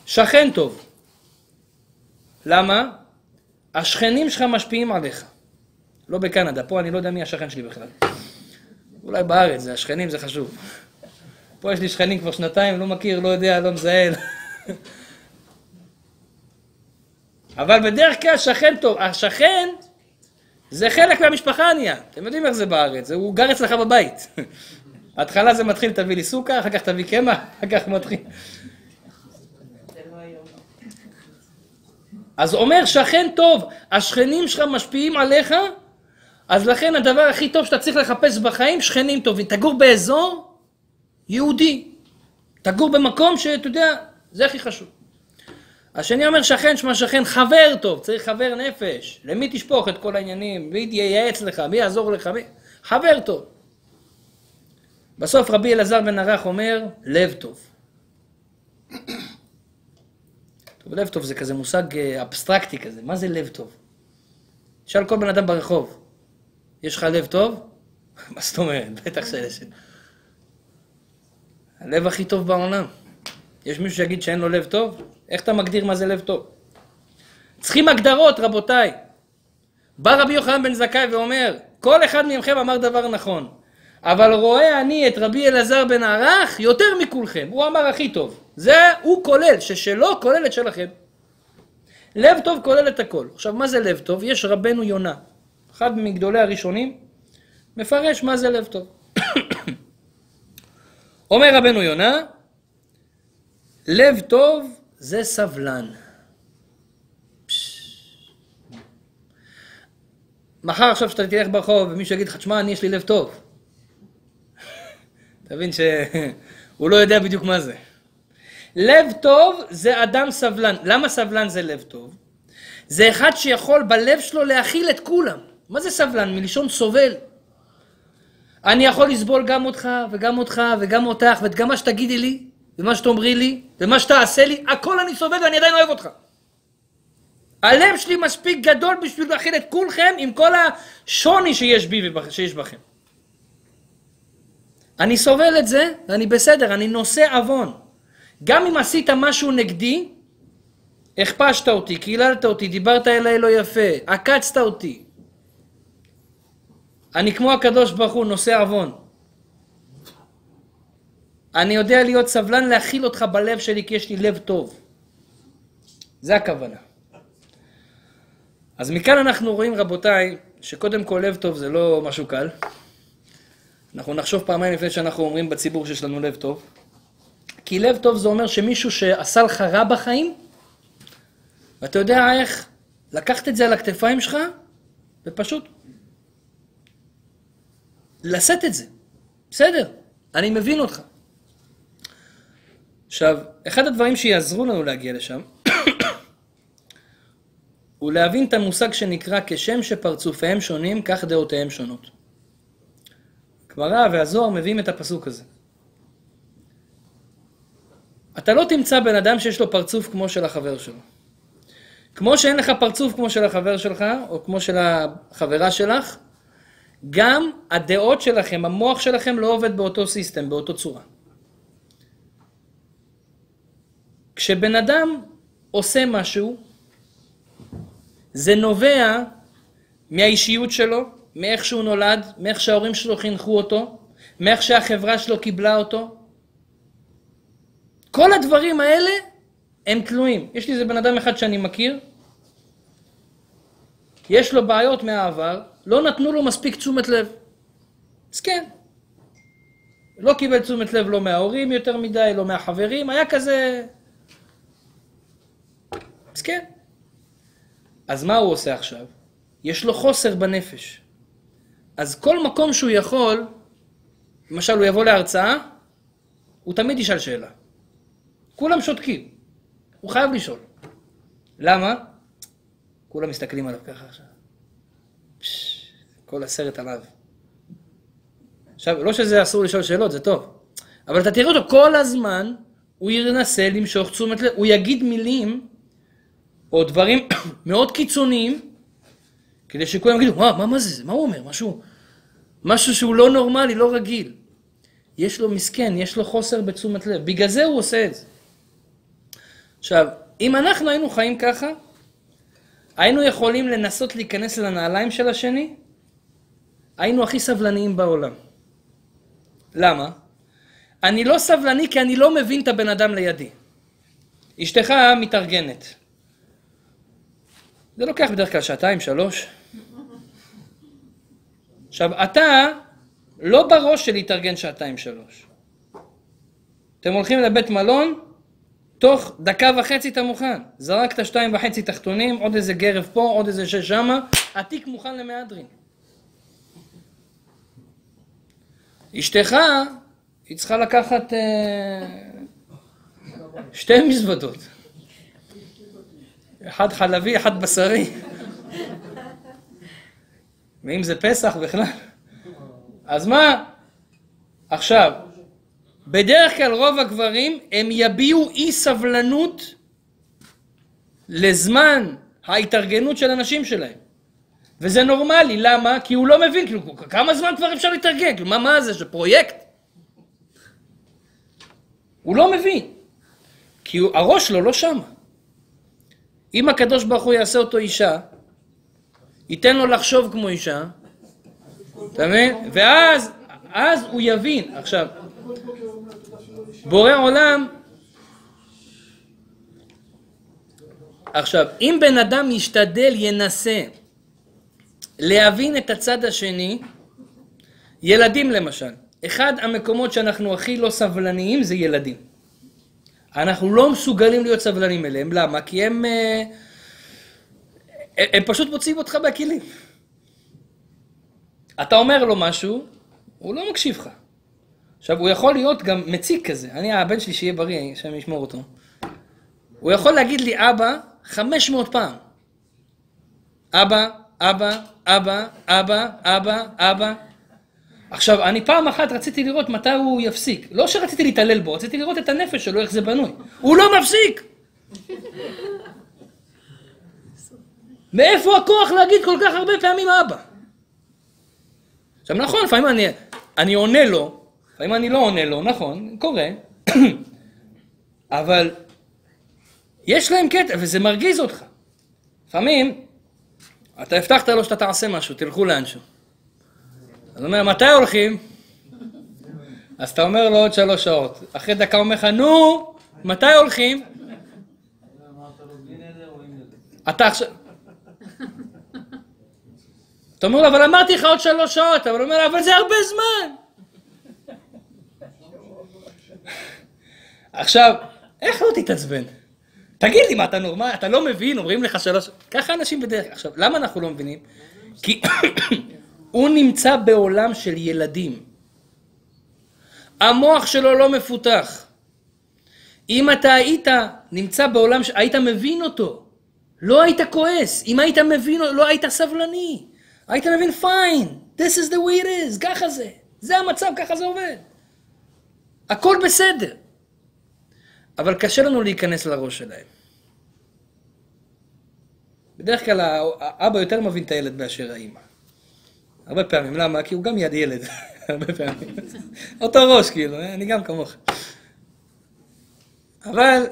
שכן טוב. למה? השכנים שלך משפיעים עליך. לא בקנדה, פה אני לא יודע מי השכן שלי בכלל. אולי בארץ, זה השכנים זה חשוב. פה יש לי שכנים כבר שנתיים, לא מכיר, לא יודע, לא מזהה. [laughs] אבל בדרך כלל שכן טוב, השכן זה חלק מהמשפחה ענייה. אתם יודעים איך זה בארץ, הוא גר אצלך בבית. [laughs] בהתחלה זה מתחיל, תביא לי סוכה, אחר כך תביא קמח, אחר כך מתחיל. אז אומר שכן טוב, השכנים שלך משפיעים עליך, אז לכן הדבר הכי טוב שאתה צריך לחפש בחיים, שכנים טובים. תגור באזור יהודי. תגור במקום שאתה יודע, זה הכי חשוב. השני אומר שכן, שמע שכן, חבר טוב, צריך חבר נפש. למי תשפוך את כל העניינים? מי ייעץ לך? מי יעזור לך? מי... חבר טוב. בסוף רבי אלעזר בן ערך אומר, לב טוב. טוב, לב טוב זה כזה מושג אה, אבסטרקטי כזה, מה זה לב טוב? תשאל כל בן אדם ברחוב, יש לך לב טוב? [laughs] מה זאת אומרת? [laughs] בטח שיש. הלב הכי טוב בעולם. יש מישהו שיגיד שאין לו לב טוב? איך אתה מגדיר מה זה לב טוב? צריכים הגדרות, רבותיי. בא רבי יוחנן בן זכאי ואומר, כל אחד מכם אמר דבר נכון, אבל רואה אני את רבי אלעזר בן ערך יותר מכולכם. הוא אמר הכי טוב. זה הוא כולל, ששלו כולל את שלכם. לב טוב כולל את הכל. עכשיו, מה זה לב טוב? יש רבנו יונה, אחד מגדולי הראשונים, מפרש מה זה לב טוב. [coughs] אומר רבנו יונה, לב טוב זה סבלן. מחר עכשיו שאתה תלך ברחוב ומישהו יגיד לך, תשמע, אני יש לי לב טוב. תבין שהוא [laughs] לא יודע בדיוק מה זה. לב טוב זה אדם סבלן. למה סבלן זה לב טוב? זה אחד שיכול בלב שלו להכיל את כולם. מה זה סבלן? מלשון סובל. אני יכול לסבול גם אותך, וגם אותך, וגם אותך, וגם מה שתגידי לי, ומה שתאמרי לי, ומה שתעשה לי, הכל אני סובל ואני עדיין אוהב אותך. הלב שלי מספיק גדול בשביל להכיל את כולכם עם כל השוני שיש בי ושיש בכם. אני סובל את זה, ואני בסדר, אני נושא עוון. גם אם עשית משהו נגדי, הכפשת אותי, קיללת אותי, דיברת אליי לא יפה, עקצת אותי. אני כמו הקדוש ברוך הוא, נושא עוון. אני יודע להיות סבלן, להכיל אותך בלב שלי, כי יש לי לב טוב. זה הכוונה. אז מכאן אנחנו רואים, רבותיי, שקודם כל לב טוב זה לא משהו קל. אנחנו נחשוב פעמיים לפני שאנחנו אומרים בציבור שיש לנו לב טוב. כי לב טוב זה אומר שמישהו שעשה לך רע בחיים, ואתה יודע איך לקחת את זה על הכתפיים שלך, ופשוט לשאת את זה. בסדר, אני מבין אותך. עכשיו, אחד הדברים שיעזרו לנו להגיע לשם, [coughs] הוא להבין את המושג שנקרא כשם שפרצופיהם שונים, כך דעותיהם שונות. גמרא והזוהר מביאים את הפסוק הזה. אתה לא תמצא בן אדם שיש לו פרצוף כמו של החבר שלו. כמו שאין לך פרצוף כמו של החבר שלך, או כמו של החברה שלך, גם הדעות שלכם, המוח שלכם לא עובד באותו סיסטם, באותו צורה. כשבן אדם עושה משהו, זה נובע מהאישיות שלו, מאיך שהוא נולד, מאיך שההורים שלו חינכו אותו, מאיך שהחברה שלו קיבלה אותו. כל הדברים האלה הם תלויים. יש לי איזה בן אדם אחד שאני מכיר, יש לו בעיות מהעבר, לא נתנו לו מספיק תשומת לב. אז כן. לא קיבל תשומת לב לא מההורים יותר מדי, לא מהחברים, היה כזה... אז כן. אז מה הוא עושה עכשיו? יש לו חוסר בנפש. אז כל מקום שהוא יכול, למשל הוא יבוא להרצאה, הוא תמיד ישאל שאלה. כולם שותקים, הוא חייב לשאול. למה? כולם מסתכלים עליו ככה עכשיו. פש, כל הסרט עליו. עכשיו, לא שזה אסור לשאול שאלות, זה טוב. אבל אתה תראה אותו כל הזמן, הוא ינסה למשוך תשומת לב, הוא יגיד מילים או דברים [coughs] מאוד קיצוניים, כדי שכולם יגידו, מה, מה, מה זה, מה הוא אומר? משהו, משהו שהוא לא נורמלי, לא רגיל. יש לו מסכן, יש לו חוסר בתשומת לב, בגלל זה הוא עושה את זה. עכשיו, אם אנחנו היינו חיים ככה, היינו יכולים לנסות להיכנס לנעליים של השני, היינו הכי סבלניים בעולם. למה? אני לא סבלני כי אני לא מבין את הבן אדם לידי. אשתך מתארגנת. זה לוקח בדרך כלל שעתיים, שלוש. עכשיו, אתה לא בראש של להתארגן שעתיים, שלוש. אתם הולכים לבית מלון, תוך דקה וחצי אתה מוכן. זרקת שתיים וחצי תחתונים, עוד איזה גרב פה, עוד איזה שש שמה, התיק מוכן למהדרין. אשתך, היא צריכה לקחת אה, שתי מזוודות. אחד חלבי, אחד בשרי. ואם זה פסח בכלל. אז מה? עכשיו, בדרך כלל רוב הגברים הם יביעו אי סבלנות לזמן ההתארגנות של הנשים שלהם. וזה נורמלי, למה? כי הוא לא מבין, כאילו, כמה זמן כבר אפשר להתארגן? כאילו, מה, מה זה, זה פרויקט? הוא לא מבין, כי הוא, הראש שלו לא שם. אם הקדוש ברוך הוא יעשה אותו אישה, ייתן לו לחשוב כמו אישה, אתה מבין? ואז אז הוא יבין. עכשיו, בורא עולם, עכשיו, אם בן אדם ישתדל, ינסה להבין את הצד השני, ילדים למשל, אחד המקומות שאנחנו הכי לא סבלניים זה ילדים. אנחנו לא מסוגלים להיות סבלנים אליהם, למה? כי הם, אה, הם פשוט מוציאים אותך מהכלים. אתה אומר לו משהו, הוא לא מקשיב לך. עכשיו, הוא יכול להיות גם מציק כזה. אני, הבן שלי שיהיה בריא, השם ישמור אותו. הוא יכול להגיד לי אבא 500 פעם. אבא, אבא, אבא, אבא, אבא, אבא. עכשיו, אני פעם אחת רציתי לראות מתי הוא יפסיק. לא שרציתי להתעלל בו, רציתי לראות את הנפש שלו, איך זה בנוי. הוא לא מפסיק! מאיפה הכוח להגיד כל כך הרבה פעמים אבא? עכשיו נכון, לפעמים אני, אני עונה לו, לפעמים אני לא עונה לו, נכון, קורה, [coughs] אבל יש להם קטע, וזה מרגיז אותך. לפעמים, אתה הבטחת לו שאתה תעשה משהו, תלכו לאנשהו. אז הוא אומר, מתי הולכים? אז אתה אומר לו עוד שלוש שעות. אחרי דקה אומר לך, נו, מתי הולכים? אתה עכשיו... אתה אומר לו, אבל אמרתי לך עוד שלוש שעות, אבל הוא אומר, אבל זה הרבה זמן. עכשיו, איך לא תתעצבן? תגיד לי, מה, אתה נורמל? אתה לא מבין? אומרים לך שלוש... ככה אנשים בדרך כלל. עכשיו, למה אנחנו לא מבינים? כי הוא נמצא בעולם של ילדים. המוח שלו לא מפותח. אם אתה היית נמצא בעולם. היית מבין אותו. לא היית כועס. אם היית מבין, לא היית סבלני. היית מבין, fine, this is the way it is, ככה זה. זה המצב, ככה זה עובד. הכל בסדר. אבל קשה לנו להיכנס לראש שלהם. בדרך כלל האבא יותר מבין את הילד מאשר האימא. הרבה פעמים, למה? כי הוא גם יד ילד, [laughs] הרבה פעמים. אותו ראש, כאילו, אני גם כמוך. אבל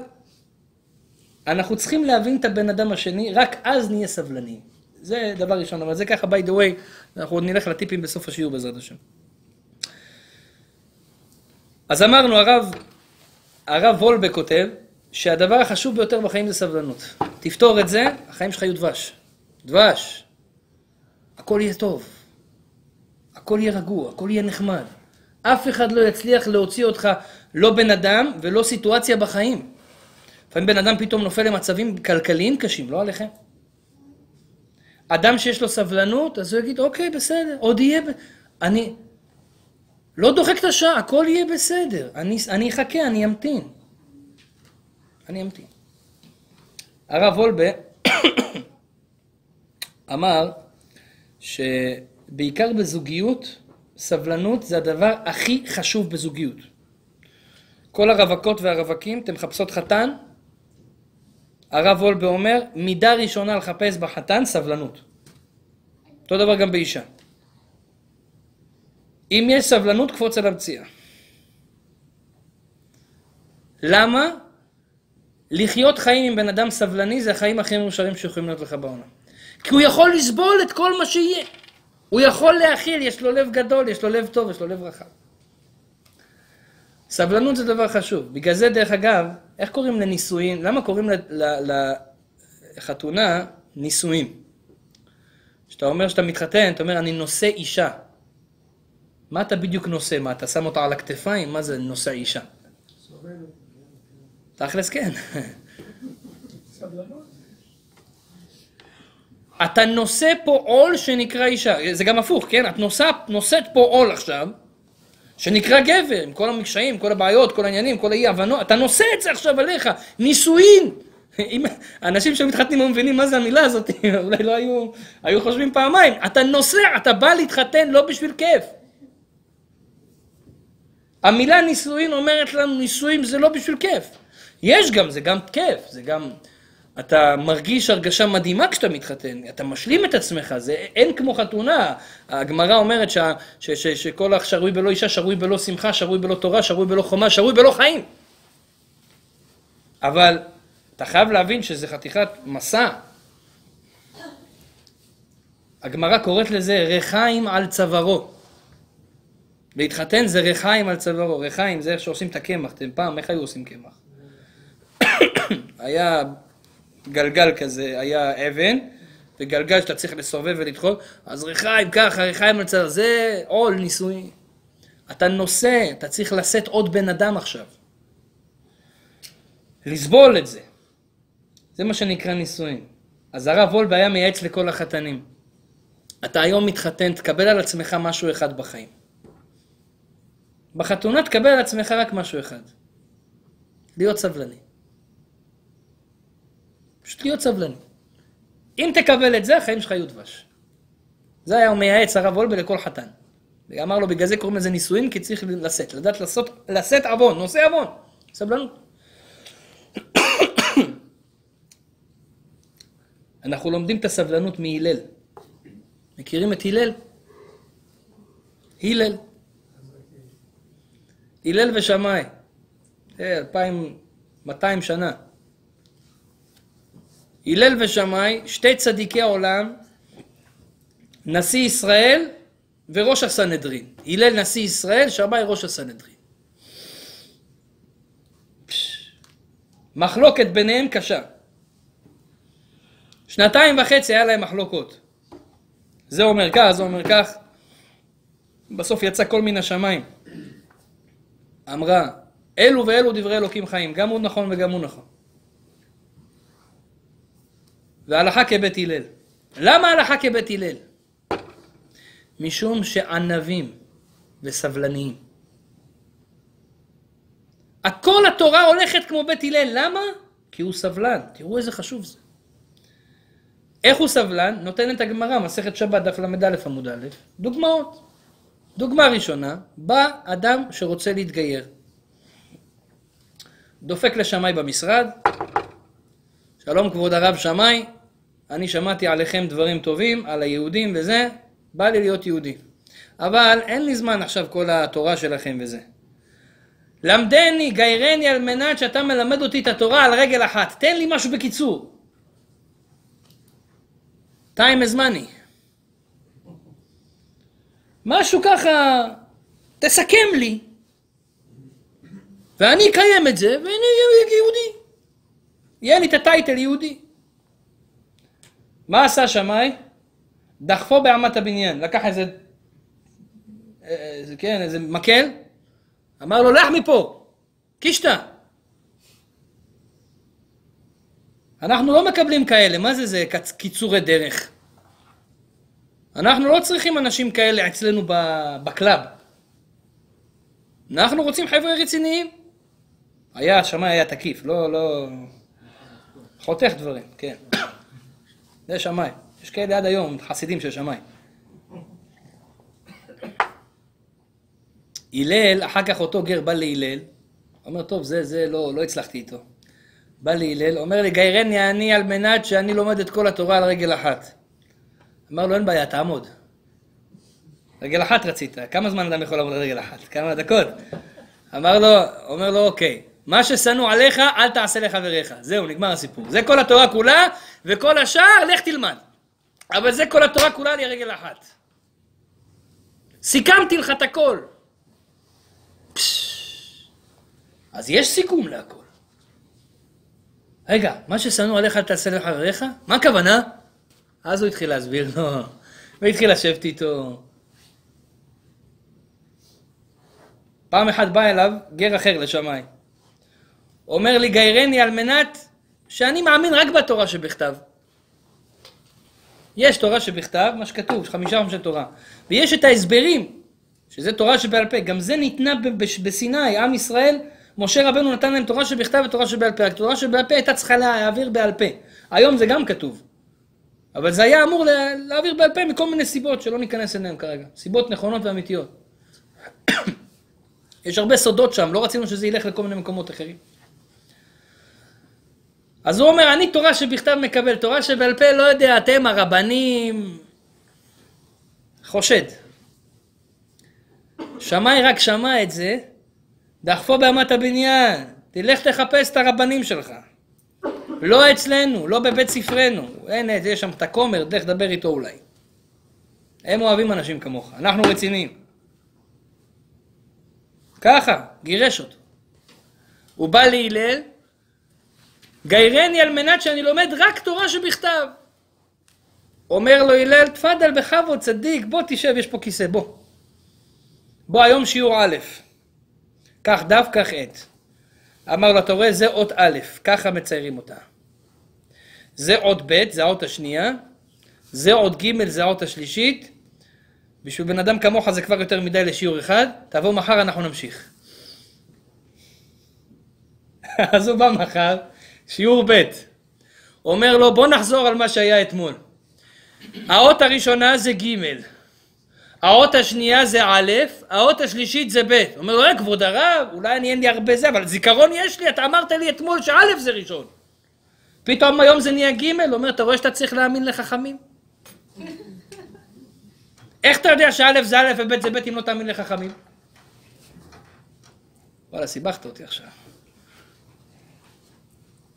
אנחנו צריכים להבין את הבן אדם השני, רק אז נהיה סבלניים. זה דבר ראשון, אבל זה ככה, by the way, אנחנו עוד נלך לטיפים בסוף השיעור בעזרת השם. אז אמרנו, הרב, הרב וולבה כותב, שהדבר החשוב ביותר בחיים זה סבלנות. תפתור את זה, החיים שלך יהיו דבש. דבש. הכל יהיה טוב. הכל יהיה רגוע, הכל יהיה נחמד. אף אחד לא יצליח להוציא אותך לא בן אדם ולא סיטואציה בחיים. לפעמים בן אדם פתאום נופל למצבים כלכליים קשים, לא עליכם. אדם שיש לו סבלנות, אז הוא יגיד, אוקיי, בסדר, עוד יהיה... ב... אני לא דוחק את השעה, הכל יהיה בסדר. אני, אני אחכה, אני אמתין. אני אמתין. הרב וולבה [coughs] אמר שבעיקר בזוגיות, סבלנות זה הדבר הכי חשוב בזוגיות. כל הרווקות והרווקים, אתם מחפשות חתן, הרב וולבה אומר, מידה ראשונה לחפש בחתן, סבלנות. אותו דבר גם באישה. אם יש סבלנות, קפוץ על המציאה. למה? לחיות חיים עם בן אדם סבלני זה החיים הכי מאושרים שיכולים להיות לך בעולם. כי הוא יכול לסבול את כל מה שיהיה. הוא יכול להכיל, יש לו לב גדול, יש לו לב טוב, יש לו לב רחב. סבלנות זה דבר חשוב. בגלל זה, דרך אגב, איך קוראים לנישואין? למה קוראים לחתונה נישואים? כשאתה אומר שאתה מתחתן, אתה אומר, אני נושא אישה. מה אתה בדיוק נושא? מה, אתה שם אותה על הכתפיים? מה זה נושא אישה? תכלס כן. אתה נושא פה עול שנקרא אישה. זה גם הפוך, כן? את נושא, נושאת פה עול עכשיו, שנקרא גבר, עם כל המקשיים, כל הבעיות, כל העניינים, כל האי הבנות, אתה נושא את זה עכשיו עליך, נישואין. [laughs] אם אנשים שמתחתנים לא מבינים מה זה המילה הזאת, [laughs] אולי לא היו, היו חושבים פעמיים. אתה נוסע, אתה בא להתחתן לא בשביל כיף. המילה נישואין אומרת לנו נישואים זה לא בשביל כיף. יש גם, זה גם כיף, זה גם אתה מרגיש הרגשה מדהימה כשאתה מתחתן, אתה משלים את עצמך, זה אין כמו חתונה. הגמרא אומרת ש, ש, ש, שכל השרוי בלא אישה, שרוי בלא שמחה, שרוי בלא תורה, שרוי בלא חומה, שרוי בלא חיים. אבל אתה חייב להבין שזה חתיכת מסע. הגמרא קוראת לזה ריחיים על צווארו. להתחתן זה ריחיים על צווארו. ריחיים זה איך שעושים את הקמח. אתם פעם, איך היו עושים קמח? [coughs] היה גלגל כזה, היה אבן, וגלגל שאתה צריך לסובב ולדחות, אז ריחיים ככה, ריחיים על צווארו, זה עול נישואי. אתה נושא, אתה צריך לשאת עוד בן אדם עכשיו. לסבול את זה. זה מה שנקרא נישואין. אז הרב וולבה היה מייעץ לכל החתנים. אתה היום מתחתן, תקבל על עצמך משהו אחד בחיים. בחתונה תקבל על עצמך רק משהו אחד. להיות סבלני. פשוט להיות סבלני. אם תקבל את זה, החיים שלך יהיו דבש. זה היה מייעץ הרב וולבה לכל חתן. ואמר לו, בגלל זה קוראים לזה נישואין, כי צריך לשאת, לדעת לעשות, לשאת עוון, נושא עוון, סבלנות. [coughs] אנחנו לומדים את הסבלנות מהלל. מכירים את הלל? הלל. הלל ושמאי. אה, אלפיים, מאתיים שנה. הלל ושמאי, שתי צדיקי העולם, נשיא ישראל וראש הסנהדרין. הלל נשיא ישראל, שמאי ראש הסנהדרין. מחלוקת ביניהם קשה. שנתיים וחצי היה להם מחלוקות. זה אומר כך, זה אומר כך. בסוף יצא כל מן השמיים. אמרה, אלו ואלו דברי אלוקים חיים, גם הוא נכון וגם הוא נכון. והלכה כבית הלל. למה הלכה כבית הלל? משום שענבים וסבלניים. הכל התורה הולכת כמו בית הלל, למה? כי הוא סבלן, תראו איזה חשוב זה. איך הוא סבלן? נותנת הגמרא, מסכת שבת, דף ל"א עמוד א', דוגמאות. דוגמה ראשונה, בא אדם שרוצה להתגייר. דופק לשמאי במשרד, שלום כבוד הרב שמאי, אני שמעתי עליכם דברים טובים, על היהודים וזה, בא לי להיות יהודי. אבל אין לי זמן עכשיו כל התורה שלכם וזה. למדני, גיירני על מנת שאתה מלמד אותי את התורה על רגל אחת. תן לי משהו בקיצור. time is money. משהו ככה, תסכם לי, ואני אקיים את זה, ואני יהודי. יהיה לי את הטייטל יהודי. מה עשה שמאי? דחפו באמת הבניין, לקח איזה, איזה, כן, איזה מקל, אמר לו, לך מפה, קישטה. אנחנו לא מקבלים כאלה, מה זה זה קיצורי דרך? אנחנו לא צריכים אנשים כאלה אצלנו בקלאב. אנחנו רוצים חבר'ה רציניים. היה, שמאי היה תקיף, לא, לא... חותך דברים, כן. זה שמאי. יש כאלה עד היום, חסידים של שמאי. הלל, אחר כך אותו גר בא להלל, אומר, טוב, זה, זה, לא, לא הצלחתי איתו. בא להלל, אומר לי, גיירני אני על מנת שאני לומד את כל התורה על רגל אחת. אמר לו, אין בעיה, תעמוד. רגל אחת רצית, כמה זמן אדם יכול לעמוד על רגל אחת? כמה דקות? אמר לו, אומר לו, אוקיי, מה ששנוא עליך, אל תעשה לחבריך. זהו, נגמר הסיפור. זה כל התורה כולה, וכל השאר, לך תלמד. אבל זה כל התורה כולה לי רגל אחת. סיכמתי לך את הכל. אז יש סיכום להכל. רגע, מה ששנוא עליך אל תעשה לחבריך? מה הכוונה? אז הוא התחיל להסביר לו, והתחיל לשבת איתו. פעם אחת בא אליו גר אחר לשמיים. אומר לי, גיירני על מנת שאני מאמין רק בתורה שבכתב. יש תורה שבכתב, מה שכתוב, חמישה חומשי תורה. ויש את ההסברים, שזה תורה שבעל פה. גם זה ניתנה בסיני, עם ישראל, משה רבנו נתן להם תורה שבכתב ותורה שבעל פה. התורה שבעל פה הייתה צריכה להעביר בעל פה. היום זה גם כתוב. אבל זה היה אמור להעביר בעל פה מכל מיני סיבות שלא ניכנס אליהן כרגע. סיבות נכונות ואמיתיות. [coughs] יש הרבה סודות שם, לא רצינו שזה ילך לכל מיני מקומות אחרים. אז הוא אומר, אני תורה שבכתב מקבל, תורה שבעל פה לא יודע, אתם הרבנים... חושד. שמאי רק שמע את זה, דחפו באמת הבניין, תלך תחפש את הרבנים שלך. לא אצלנו, לא בבית ספרנו. אין, יש שם את הכומר, לך דבר איתו אולי. הם אוהבים אנשים כמוך, אנחנו רציניים. ככה, גירש אותו. הוא בא להלל, גיירני על מנת שאני לומד רק תורה שבכתב. אומר לו הלל, תפדל בכבוד, צדיק, בוא תשב, יש פה כיסא, בוא. בוא היום שיעור א', קח דף, קח עט. אמר לו, אתה רואה, זה אות א', ככה מציירים אותה. זה אות ב', זה האות השנייה, זה אות ג', זה האות השלישית. בשביל בן אדם כמוך זה כבר יותר מדי לשיעור אחד, תבוא מחר, אנחנו נמשיך. [laughs] אז הוא בא מחר, שיעור ב', אומר לו, בוא נחזור על מה שהיה אתמול. האות הראשונה זה ג', האות השנייה זה א', האות השלישית זה ב'. אומר לו, אה, כבוד הרב, אולי אני אין לי הרבה זה, אבל זיכרון יש לי, אתה אמרת לי אתמול שא' זה ראשון. פתאום היום זה נהיה ג', אומר, אתה רואה שאתה צריך להאמין לחכמים? איך אתה יודע שא' זה א' וב' זה ב' אם לא תאמין לחכמים? וואלה, סיבכת אותי עכשיו.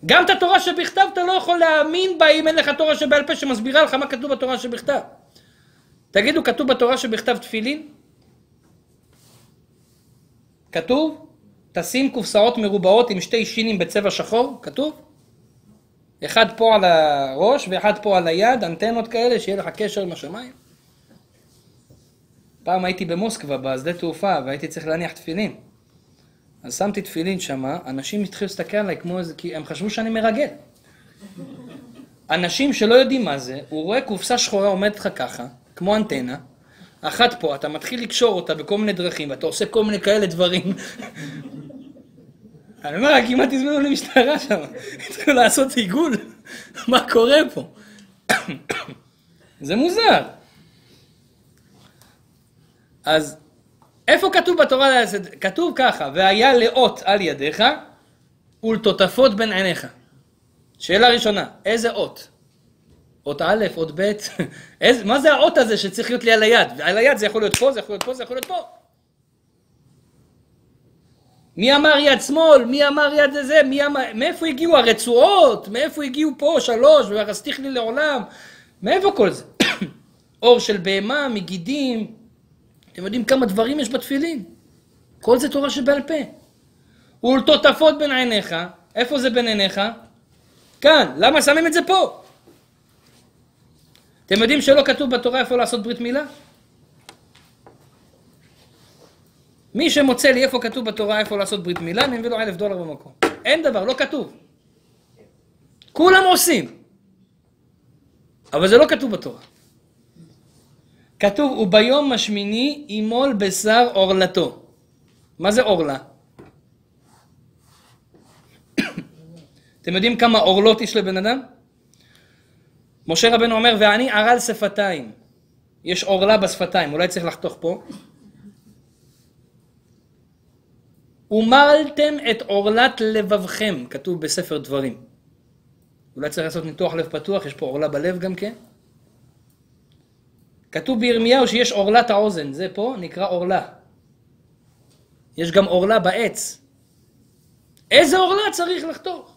גם את התורה שבכתב אתה לא יכול להאמין בה אם אין לך תורה שבעל פה שמסבירה לך מה כתוב בתורה שבכתב. תגידו, כתוב בתורה שבכתב תפילין? כתוב? תשים קופסאות מרובעות עם שתי שינים בצבע שחור? כתוב? אחד פה על הראש ואחד פה על היד, אנטנות כאלה, שיהיה לך קשר עם השמיים. פעם הייתי במוסקבה, בשדה תעופה, והייתי צריך להניח תפילין. אז שמתי תפילין שמה, אנשים התחילו להסתכל עליי כמו איזה, כי הם חשבו שאני מרגל. אנשים שלא יודעים מה זה, הוא רואה קופסה שחורה עומדת לך ככה, כמו אנטנה, אחת פה, אתה מתחיל לקשור אותה בכל מיני דרכים, ואתה עושה כל מיני כאלה דברים. [laughs] אני אומר, כמעט הזמינו למשטרה שם, התחילו לעשות עיגול, [laughs] מה קורה פה? [coughs] זה מוזר. אז איפה כתוב בתורה? כתוב ככה, והיה לאות על ידיך ולטוטפות בין עיניך. שאלה ראשונה, איזה אות? אות א', אות ב', [laughs] איזה, מה זה האות הזה שצריך להיות לי על היד? על היד זה יכול להיות פה, זה יכול להיות פה, זה יכול להיות פה. מי אמר יד שמאל? מי אמר יד זה? מי אמר... מאיפה הגיעו הרצועות? מאיפה הגיעו פה שלוש? והרסתיך לי לעולם? מאיפה כל זה? [clears throat] אור של בהמה, מגידים. אתם יודעים כמה דברים יש בתפילין? כל זה תורה שבעל פה. ולטוטפות בין עיניך. איפה זה בין עיניך? כאן. למה שמים את זה פה? אתם יודעים שלא כתוב בתורה איפה לעשות ברית מילה? מי שמוצא לי איפה כתוב בתורה איפה לעשות ברית מילה, אני מביא לו אלף דולר במקום. אין דבר, לא כתוב. כולם עושים. אבל זה לא כתוב בתורה. כתוב, וביום השמיני ימול בשר עורלתו. מה זה עורלה? אתם יודעים כמה עורלות יש לבן אדם? משה רבנו אומר, ואני ערל שפתיים. יש עורלה בשפתיים, אולי צריך לחתוך פה. ומלתם את עורלת לבבכם, כתוב בספר דברים. אולי צריך לעשות ניתוח לב פתוח, יש פה עורלה בלב גם כן. כתוב בירמיהו שיש עורלת האוזן, זה פה נקרא עורלה. יש גם עורלה בעץ. איזה עורלה צריך לחתוך?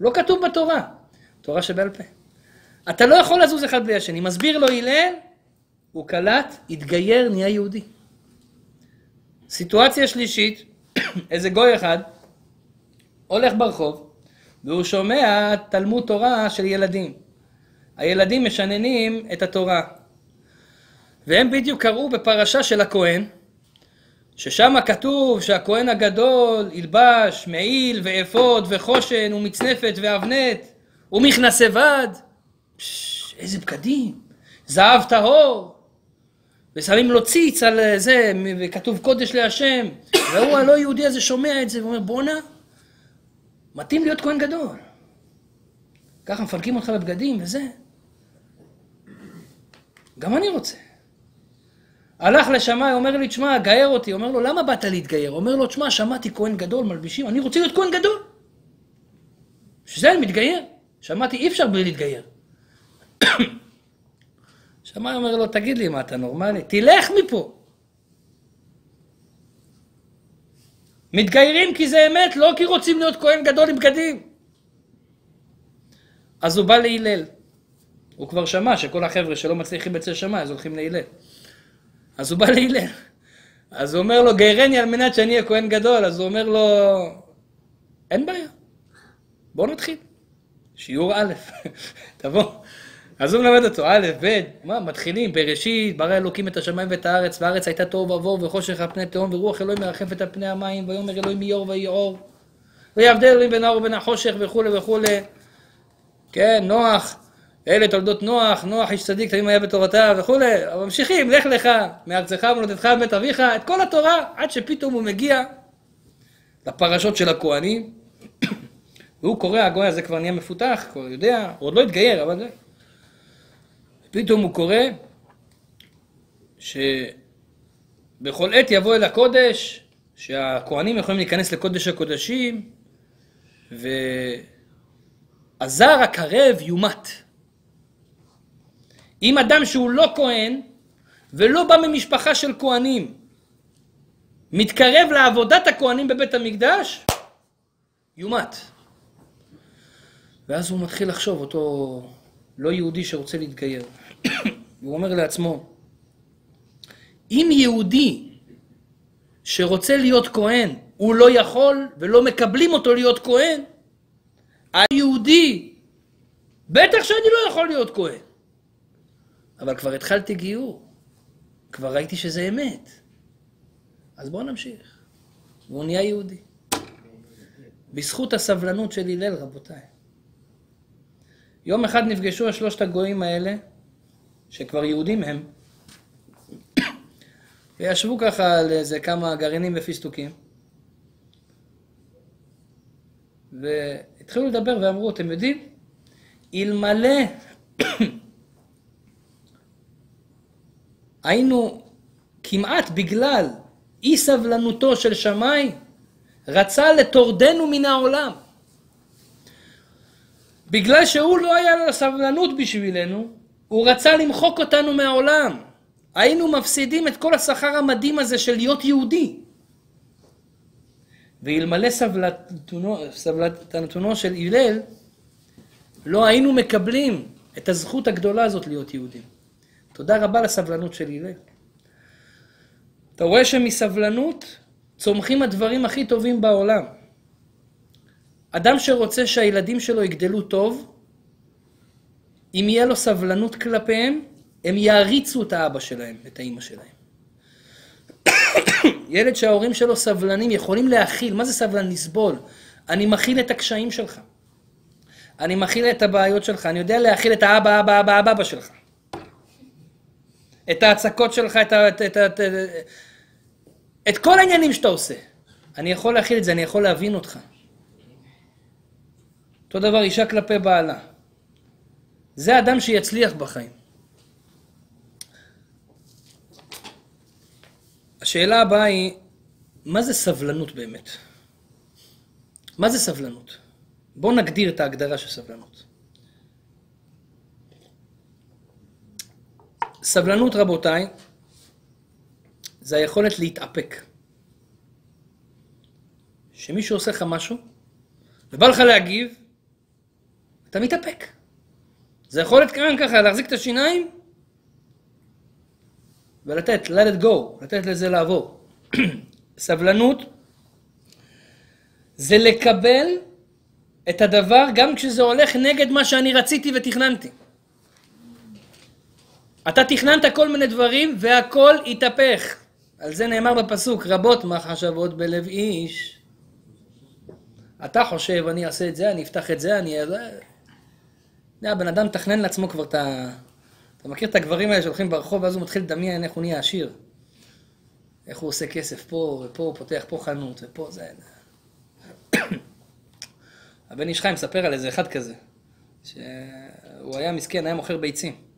לא כתוב בתורה, תורה שבעל פה. אתה לא יכול לזוז אחד בלי השני. מסביר לו הלל, הוא קלט, התגייר, נהיה יהודי. סיטואציה שלישית, [coughs] איזה גוי אחד הולך ברחוב והוא שומע תלמוד תורה של ילדים. הילדים משננים את התורה. והם בדיוק קראו בפרשה של הכהן, ששם כתוב שהכהן הגדול ילבש מעיל ואפוד וחושן ומצנפת ואבנת ומכנסי בד. איזה בגדים, זהב טהור, ושמים לו ציץ על זה, וכתוב קודש להשם, והוא הלא יהודי הזה שומע את זה ואומר בואנה, מתאים להיות כהן גדול. ככה מפרקים אותך בבגדים וזה. גם אני רוצה. הלך לשמאי, אומר לי, תשמע, גייר אותי. אומר לו, למה באת להתגייר? אומר לו, תשמע, שמעתי כהן גדול, מלבישים, אני רוצה להיות כהן גדול. בשביל זה אני מתגייר. שמעתי, אי אפשר בלי להתגייר. [coughs] שמאי אומר לו, תגיד לי, מה, אתה נורמלי? תלך מפה. מתגיירים כי זה אמת, לא כי רוצים להיות כהן גדול עם בגדים. אז הוא בא להלל. הוא כבר שמע שכל החבר'ה שלא מצליחים אצל שמאי, אז הולכים להלל. אז הוא בא להלל. אז הוא אומר לו, גיירני על מנת שאני אהיה כהן גדול. אז הוא אומר לו, אין בעיה, בוא נתחיל. שיעור א', [laughs] תבוא. אז הוא מלמד אותו, א', ב', מה, מתחילים, בראשית, ברא אלוקים את השמיים ואת הארץ, והארץ הייתה תוהו ובוהו וחושך על פני תהום, ורוח אלוהים מרחפת על פני המים, ויאמר אלוהים יאור ויהי אור. ויעבדי אלוהים בין האור ובין החושך וכולי וכולי. כן, נוח, אלה תולדות נוח, נוח איש צדיק תמיד היה בתורתה וכולי, ממשיכים, לך לך, מארצך ומולדתך ובית אביך, את כל התורה, עד שפתאום הוא מגיע לפרשות של הכוהנים, והוא קורא, הגוי הזה כבר נהיה מפותח, כבר יודע, הוא עוד לא התגייר, אבל זה... פתאום הוא קורא שבכל עת יבוא אל הקודש, שהכוהנים יכולים להיכנס לקודש הקודשים, והזר הקרב יומת. אם אדם שהוא לא כהן ולא בא ממשפחה של כהנים, מתקרב לעבודת הכהנים בבית המקדש, יומת. ואז הוא מתחיל לחשוב, אותו לא יהודי שרוצה להתגייר. [coughs] הוא אומר לעצמו, אם יהודי שרוצה להיות כהן, הוא לא יכול ולא מקבלים אותו להיות כהן, היהודי, בטח שאני לא יכול להיות כהן. אבל כבר התחלתי גיור, כבר ראיתי שזה אמת. אז בואו נמשיך. והוא נהיה יהודי. בזכות הסבלנות של הלל, רבותיי. יום אחד נפגשו השלושת הגויים האלה, שכבר יהודים הם, וישבו ככה על איזה כמה גרעינים ופיסטוקים, והתחילו לדבר ואמרו, אתם יודעים, אלמלא היינו כמעט בגלל אי סבלנותו של שמאי, רצה לטורדנו מן העולם. בגלל שהוא לא היה לו סבלנות בשבילנו, הוא רצה למחוק אותנו מהעולם. היינו מפסידים את כל השכר המדהים הזה של להיות יהודי. ואלמלא סבלנתונו של הלל, לא היינו מקבלים את הזכות הגדולה הזאת להיות יהודים. תודה רבה לסבלנות של הלל. אתה רואה שמסבלנות צומחים הדברים הכי טובים בעולם. אדם שרוצה שהילדים שלו יגדלו טוב, אם יהיה לו סבלנות כלפיהם, הם יעריצו את האבא שלהם, את האימא שלהם. [coughs] ילד שההורים שלו סבלנים, יכולים להכיל, מה זה סבלן? לסבול. אני מכיל את הקשיים שלך. אני מכיל את הבעיות שלך, אני יודע להכיל את האבא, אבא, אבא, אבא, אבא שלך. את ההצקות שלך, את, את, את, את, את כל העניינים שאתה עושה. אני יכול להכיל את זה, אני יכול להבין אותך. אותו דבר אישה כלפי בעלה. זה אדם שיצליח בחיים. השאלה הבאה היא, מה זה סבלנות באמת? מה זה סבלנות? בואו נגדיר את ההגדרה של סבלנות. סבלנות, רבותיי, זה היכולת להתאפק. שמישהו עושה לך משהו, ובא לך להגיב, אתה מתאפק. זה יכול להיות כאן ככה, להחזיק את השיניים ולתת, let it go, לתת לזה לעבור. [clears throat] סבלנות זה לקבל את הדבר גם כשזה הולך נגד מה שאני רציתי ותכננתי. אתה תכננת כל מיני דברים והכל התהפך. על זה נאמר בפסוק, רבות מחשבות בלב איש. אתה חושב, אני אעשה את זה, אני אפתח את זה, אני... יודע, הבן אדם מתכנן לעצמו כבר את ה... אתה מכיר את הגברים האלה שהולכים ברחוב, ואז הוא מתחיל לדמיין איך הוא נהיה עשיר. איך הוא עושה כסף פה, ופה הוא פותח פה חנות, ופה זה... [coughs] הבן איש חיים מספר על איזה אחד כזה, שהוא היה מסכן, היה מוכר ביצים.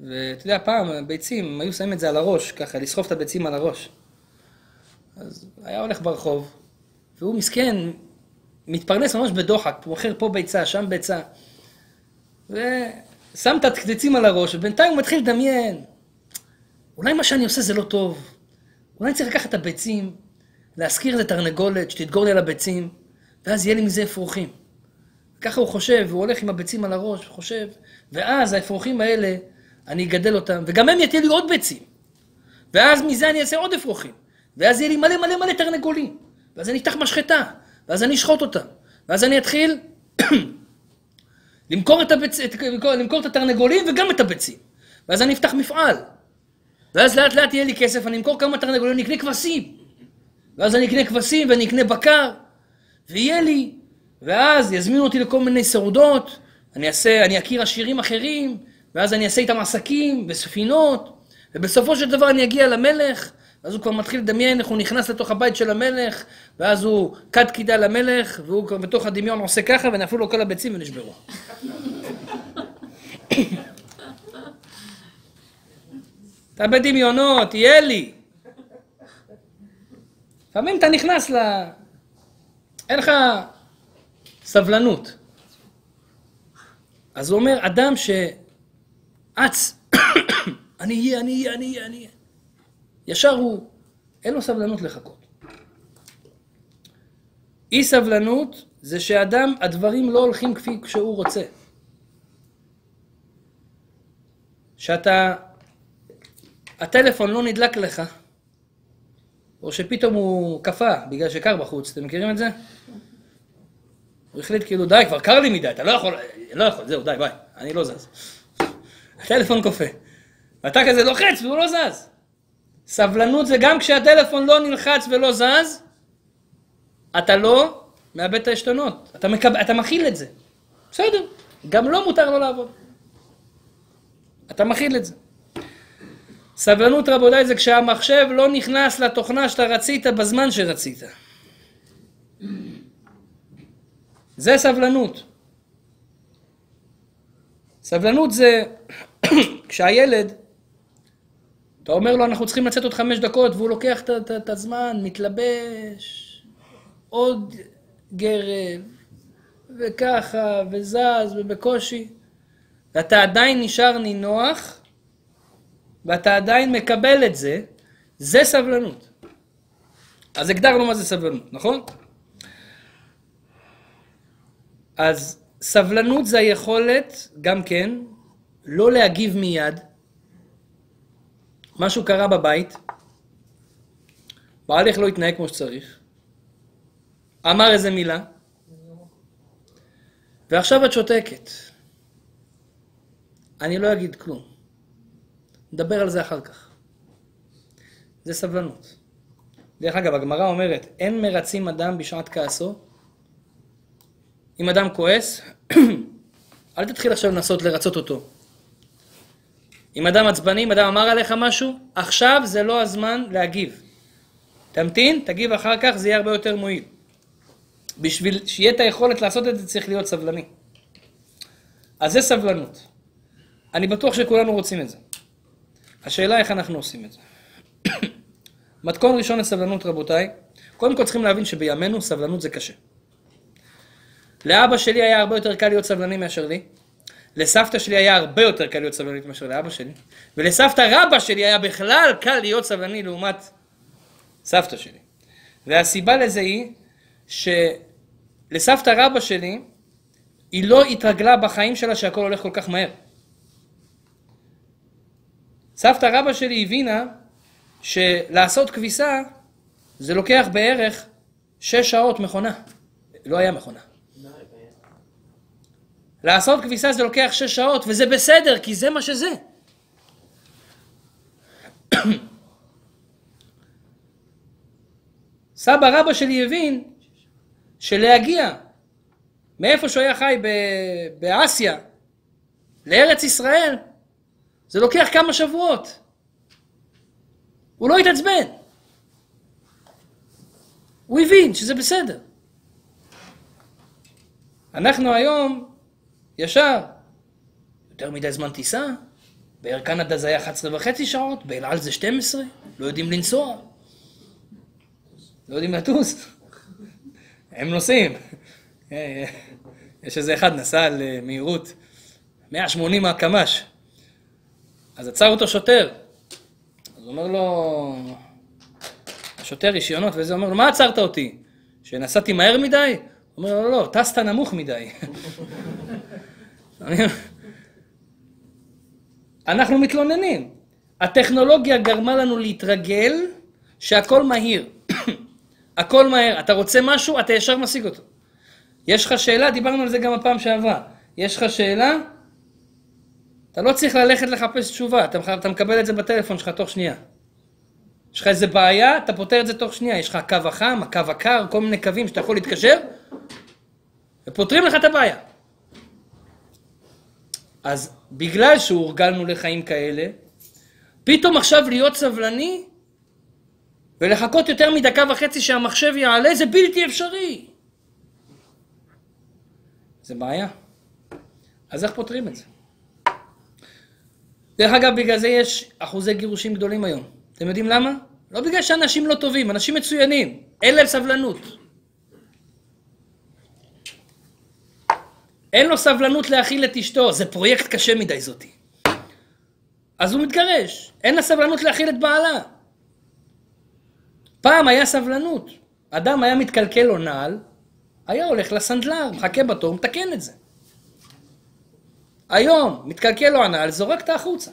ואתה יודע, פעם ביצים, היו שמים את זה על הראש, ככה, לסחוב את הביצים על הראש. אז היה הולך ברחוב, והוא מסכן, מתפרנס ממש בדוחק, הוא מוכר פה ביצה, שם ביצה. ושם את הקציצים על הראש, ובינתיים הוא מתחיל לדמיין. אולי מה שאני עושה זה לא טוב. אולי אני צריך לקחת את הביצים, להשכיר איזה תרנגולת, שתדגור לי על הביצים, ואז יהיה לי מזה אפרוחים. ככה הוא חושב, והוא הולך עם הביצים על הראש, חושב, ואז האפרוחים האלה, אני אגדל אותם, וגם הם לי עוד ביצים. ואז מזה אני אעשה עוד אפרוחים. ואז יהיה לי מלא מלא מלא תרנגולים. ואז אני אפתח משחטה, ואז אני אשחוט אותם. ואז אני אתחיל [clears throat] למכור את, הביצ... למכור, למכור את התרנגולים וגם את הביצים. ואז אני אפתח מפעל. ואז לאט לאט יהיה לי כסף, אני אמכור כמה תרנגולים, אני אקנה כבשים. ואז אני אקנה כבשים ואני אקנה בקר, ויהיה לי. ואז יזמינו אותי לכל מיני סעודות, אני אעשה, אני אכיר עשירים אחרים, ואז אני אעשה איתם עסקים וספינות, ובסופו של דבר אני אגיע למלך, ואז הוא כבר מתחיל לדמיין איך הוא נכנס לתוך הבית של המלך, ואז הוא כד קידה למלך, והוא כבר בתוך הדמיון עושה ככה, ונפלו לו כל הביצים ונשברו. [laughs] אתה בדמיונות, תהיה לי. לפעמים אתה נכנס ל... אין לך סבלנות. אז הוא אומר, אדם שאץ, [coughs] אני אהיה, אני אהיה, אני אהיה, אני אהיה. ישר הוא, אין לו סבלנות לחכות. אי סבלנות זה שאדם, הדברים לא הולכים כפי שהוא רוצה. שאתה, הטלפון לא נדלק לך, או שפתאום הוא קפא בגלל שקר בחוץ, אתם מכירים את זה? הוא החליט כאילו, די, כבר קר לי מדי, אתה לא יכול, לא יכול, זהו, די, ביי, אני לא זז. הטלפון קופא. ואתה כזה לוחץ והוא לא זז. סבלנות זה גם כשהטלפון לא נלחץ ולא זז, אתה לא מאבד את העשתונות. אתה, מקב... אתה מכיל את זה. בסדר, גם לא מותר לו לעבוד. אתה מכיל את זה. סבלנות רבותיי זה כשהמחשב לא נכנס לתוכנה שאתה רצית בזמן שרצית. זה סבלנות. סבלנות זה [coughs] כשהילד, אתה אומר לו אנחנו צריכים לצאת עוד חמש דקות והוא לוקח את הזמן, מתלבש, עוד גרב, וככה, וזז, ובקושי, ואתה עדיין נשאר נינוח, ואתה עדיין מקבל את זה, זה סבלנות. אז הגדרנו מה זה סבלנות, נכון? אז סבלנות זה היכולת, גם כן, לא להגיב מיד. משהו קרה בבית, בעלך לא התנהג כמו שצריך, אמר איזה מילה, ועכשיו את שותקת. אני לא אגיד כלום. נדבר על זה אחר כך. זה סבלנות. דרך אגב, הגמרא אומרת, אין מרצים אדם בשעת כעסו. אם אדם כועס, [clears throat] אל תתחיל עכשיו לנסות לרצות אותו. אם אדם עצבני, אם אדם אמר עליך משהו, עכשיו זה לא הזמן להגיב. תמתין, תגיב אחר כך, זה יהיה הרבה יותר מועיל. בשביל שיהיה את היכולת לעשות את זה, צריך להיות סבלני. אז זה סבלנות. אני בטוח שכולנו רוצים את זה. השאלה איך אנחנו עושים את זה. [coughs] מתכון ראשון לסבלנות, רבותיי, קודם כל צריכים להבין שבימינו סבלנות זה קשה. לאבא שלי היה הרבה יותר קל להיות סבלני מאשר לי. לסבתא שלי היה הרבה יותר קל להיות סבלנית מאשר לאבא שלי. ולסבתא רבא שלי היה בכלל קל להיות סבלני לעומת סבתא שלי. והסיבה לזה היא שלסבתא רבא שלי, היא לא התרגלה בחיים שלה שהכל הולך כל כך מהר. סבתא רבא שלי הבינה שלעשות כביסה זה לוקח בערך שש שעות מכונה. לא היה מכונה. לעשות כביסה זה לוקח שש שעות, וזה בסדר, כי זה מה שזה. סבא רבא שלי הבין שלהגיע מאיפה שהוא היה חי באסיה לארץ ישראל, זה לוקח כמה שבועות. הוא לא התעצבן. הוא הבין שזה בסדר. אנחנו היום ישר. יותר מדי זמן טיסה, באר קנדה זה היה 11 וחצי שעות, באל על זה 12, לא יודעים לנסוע, לא יודעים לטוס. הם נוסעים. יש איזה אחד נסע על אה, מהירות 180 הקמ"ש. אז עצר אותו שוטר. אז אומר לו, השוטר רישיונות וזה, אומר לו, מה עצרת אותי? שנסעתי מהר מדי? הוא אומר לו, לא, טסת נמוך מדי. אנחנו מתלוננים. הטכנולוגיה גרמה לנו להתרגל שהכל מהיר. [coughs] הכל מהר. אתה רוצה משהו, אתה ישר משיג אותו. יש לך שאלה, דיברנו על זה גם הפעם שעברה. יש לך שאלה, אתה לא צריך ללכת לחפש תשובה, אתה, אתה מקבל את זה בטלפון שלך תוך שנייה. יש לך איזה בעיה, אתה פותר את זה תוך שנייה. יש לך הקו החם, הקו הקר, כל מיני קווים שאתה יכול להתקשר, ופותרים לך את הבעיה. אז בגלל שהורגלנו לחיים כאלה, פתאום עכשיו להיות סבלני ולחכות יותר מדקה וחצי שהמחשב יעלה, זה בלתי אפשרי. זה בעיה. אז איך פותרים את זה? דרך אגב, בגלל זה יש אחוזי גירושים גדולים היום. אתם יודעים למה? לא בגלל שאנשים לא טובים, אנשים מצוינים. אין להם סבלנות. אין לו סבלנות להאכיל את אשתו, זה פרויקט קשה מדי זאתי. אז הוא מתגרש, אין לה סבלנות להאכיל את בעלה. פעם היה סבלנות. אדם היה מתקלקל לו נעל, היה הולך לסנדלר, מחכה בתור, מתקן את זה. היום, מתקלקל לו הנעל, זורק את החוצה.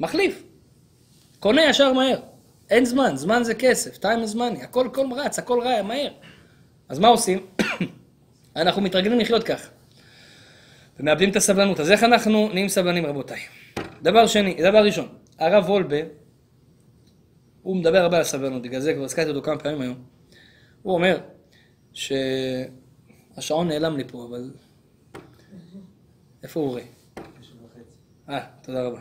מחליף. קונה ישר מהר. אין זמן, זמן זה כסף, time is money, הכל, הכל רץ, הכל רע, מהר. אז מה עושים? אנחנו מתרגלים לחיות כך. ומאבדים את הסבלנות. אז איך אנחנו נהיים סבלנים, רבותיי? דבר שני, דבר ראשון, הרב וולבה, הוא מדבר הרבה על סבלנות, בגלל זה כבר הזכרתי אותו כמה פעמים היום. הוא אומר שהשעון נעלם לי פה, אבל... איפה הוא רואה? אה, תודה רבה.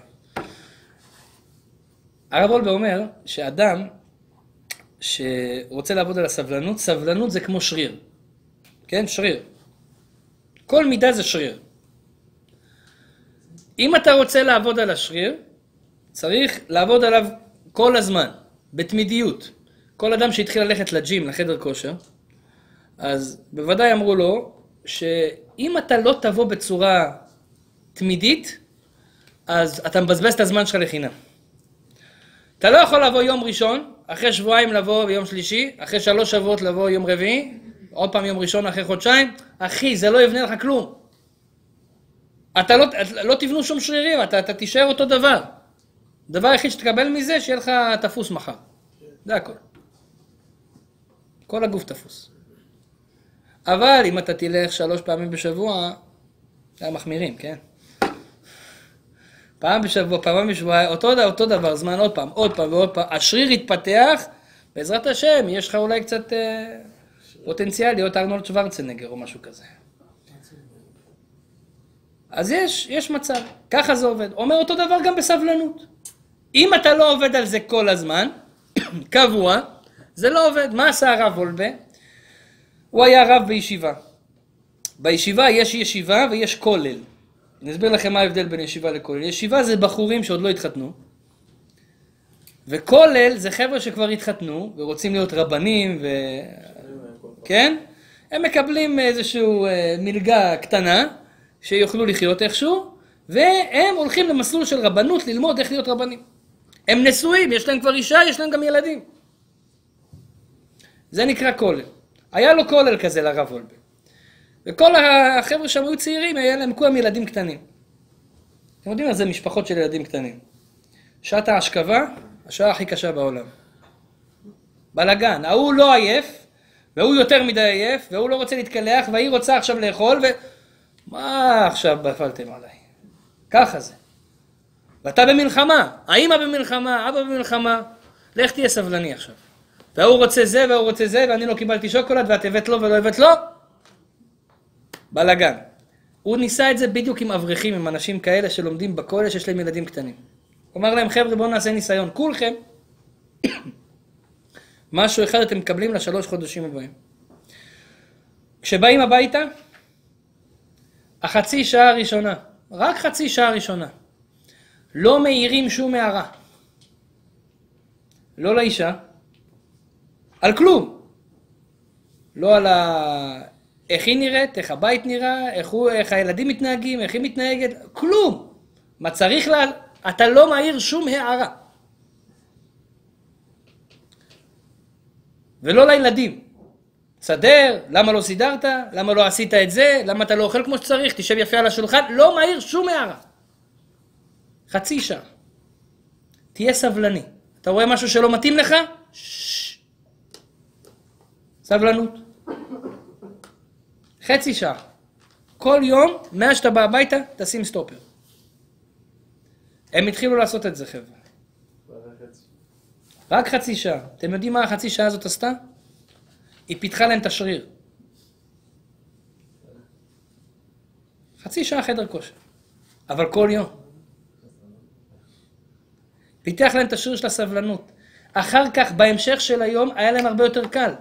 הרב וולבה אומר שאדם שרוצה לעבוד על הסבלנות, סבלנות זה כמו שריר. כן? שריר. כל מידה זה שריר. אם אתה רוצה לעבוד על השריר, צריך לעבוד עליו כל הזמן, בתמידיות. כל אדם שהתחיל ללכת לג'ים, לחדר כושר, אז בוודאי אמרו לו שאם אתה לא תבוא בצורה תמידית, אז אתה מבזבז את הזמן שלך לחינם. אתה לא יכול לבוא יום ראשון, אחרי שבועיים לבוא ביום שלישי, אחרי שלוש שבועות לבוא יום רביעי, עוד פעם יום ראשון אחרי חודשיים, אחי, זה לא יבנה לך כלום. אתה לא, לא תבנו שום שרירים, אתה, אתה תישאר אותו דבר. הדבר היחיד שתקבל מזה, שיהיה לך תפוס מחר. זה הכל. כל הגוף תפוס. אבל אם אתה תלך שלוש פעמים בשבוע, זה מחמירים, כן? פעם בשבוע, פעם בשבוע, אותו, אותו דבר, זמן עוד פעם, עוד פעם ועוד פעם. השריר יתפתח, בעזרת השם, יש לך אולי קצת אה, פוטנציאל להיות ארנולד שוורצנגר או משהו כזה. אז יש, יש מצב, ככה זה עובד. אומר אותו דבר גם בסבלנות. אם אתה לא עובד על זה כל הזמן, [coughs] קבוע, זה לא עובד. מה עשה הרב וולבה? הוא היה רב בישיבה. בישיבה יש ישיבה ויש כולל. אני אסביר לכם מה ההבדל בין ישיבה לכולל. ישיבה זה בחורים שעוד לא התחתנו, וכולל זה חבר'ה שכבר התחתנו ורוצים להיות רבנים ו... כן? הם מקבלים איזושהי אה, מלגה קטנה, שיוכלו לחיות איכשהו, והם הולכים למסלול של רבנות ללמוד איך להיות רבנים. הם נשואים, יש להם כבר אישה, יש להם גם ילדים. זה נקרא כולל. היה לו כולל כזה לרב וולבה. וכל החבר'ה שם היו צעירים, היה להם כולם ילדים קטנים. אתם יודעים מה זה משפחות של ילדים קטנים. שעת ההשכבה, השעה הכי קשה בעולם. בלאגן, ההוא לא עייף, והוא יותר מדי עייף, והוא לא רוצה להתקלח, והיא רוצה עכשיו לאכול, ו... מה עכשיו נפלתם עליי? ככה זה. ואתה במלחמה, האמא במלחמה, אבא במלחמה, לך תהיה סבלני עכשיו. והוא רוצה זה והוא רוצה זה, ואני לא קיבלתי שוקולד, ואת הבאת לו ולא הבאת לו, בלאגן. הוא ניסה את זה בדיוק עם אברכים, עם אנשים כאלה שלומדים בכולל שיש להם ילדים קטנים. הוא אמר להם, חבר'ה, בואו נעשה ניסיון. כולכם, משהו אחד אתם מקבלים לשלוש חודשים הבאים. כשבאים הביתה, החצי שעה הראשונה, רק חצי שעה ראשונה, לא מעירים שום הערה. לא לאישה, על כלום. לא על ה... איך היא נראית, איך הבית נראה, איך, הוא, איך הילדים מתנהגים, איך היא מתנהגת, כלום. מה צריך לה... אתה לא מעיר שום הערה. ולא לילדים. סדר, למה לא סידרת? למה לא עשית את זה? למה אתה לא אוכל כמו שצריך? תשב יפה על השולחן? לא מעיר שום הערה. חצי שעה. תהיה סבלני. אתה רואה משהו שלא מתאים לך? סבלנות. חצי שעה. כל יום, מאז שאתה בא הביתה, תשים סטופר. הם התחילו לעשות את זה, חבר'ה. רק חצי שעה. אתם יודעים מה החצי שעה הזאת עשתה? היא פיתחה להם את השריר. חצי שעה חדר כושר. אבל כל יום. פיתח להם את השריר של הסבלנות. אחר כך, בהמשך של היום, היה להם הרבה יותר קל.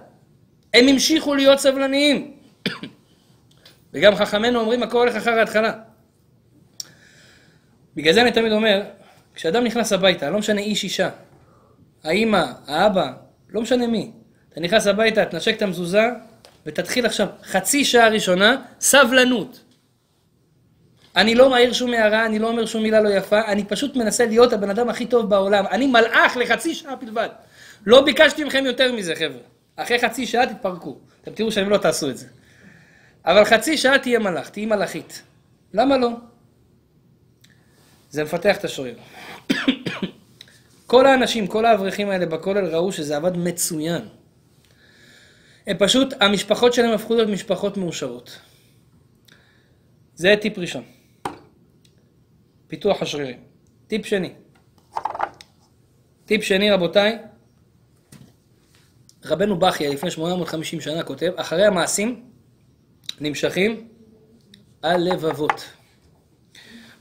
הם המשיכו להיות סבלניים. [coughs] וגם חכמינו אומרים, הכל הולך אחר ההתחלה. בגלל זה אני תמיד אומר, כשאדם נכנס הביתה, לא משנה איש אישה, האימא, האבא, לא משנה מי, אתה נכנס הביתה, תנשק את המזוזה, ותתחיל עכשיו חצי שעה ראשונה, סבלנות. אני לא מעיר שום הערה, אני לא אומר שום מילה לא יפה, אני פשוט מנסה להיות הבן אדם הכי טוב בעולם. אני מלאך לחצי שעה בלבד. לא ביקשתי מכם יותר מזה, חבר'ה. אחרי חצי שעה תתפרקו. אתם תראו שאם לא תעשו את זה. אבל חצי שעה תהיה מלאך, תהיי מלאכית. למה לא? זה מפתח את השריר. כל האנשים, כל האברכים האלה בכולל ראו שזה עבד מצוין. הם פשוט, המשפחות שלהם הפכו להיות משפחות מאושרות. זה טיפ ראשון. פיתוח השרירים. טיפ שני. טיפ שני, רבותיי, רבנו בכיה לפני 850 שנה כותב, אחרי המעשים נמשכים הלבבות.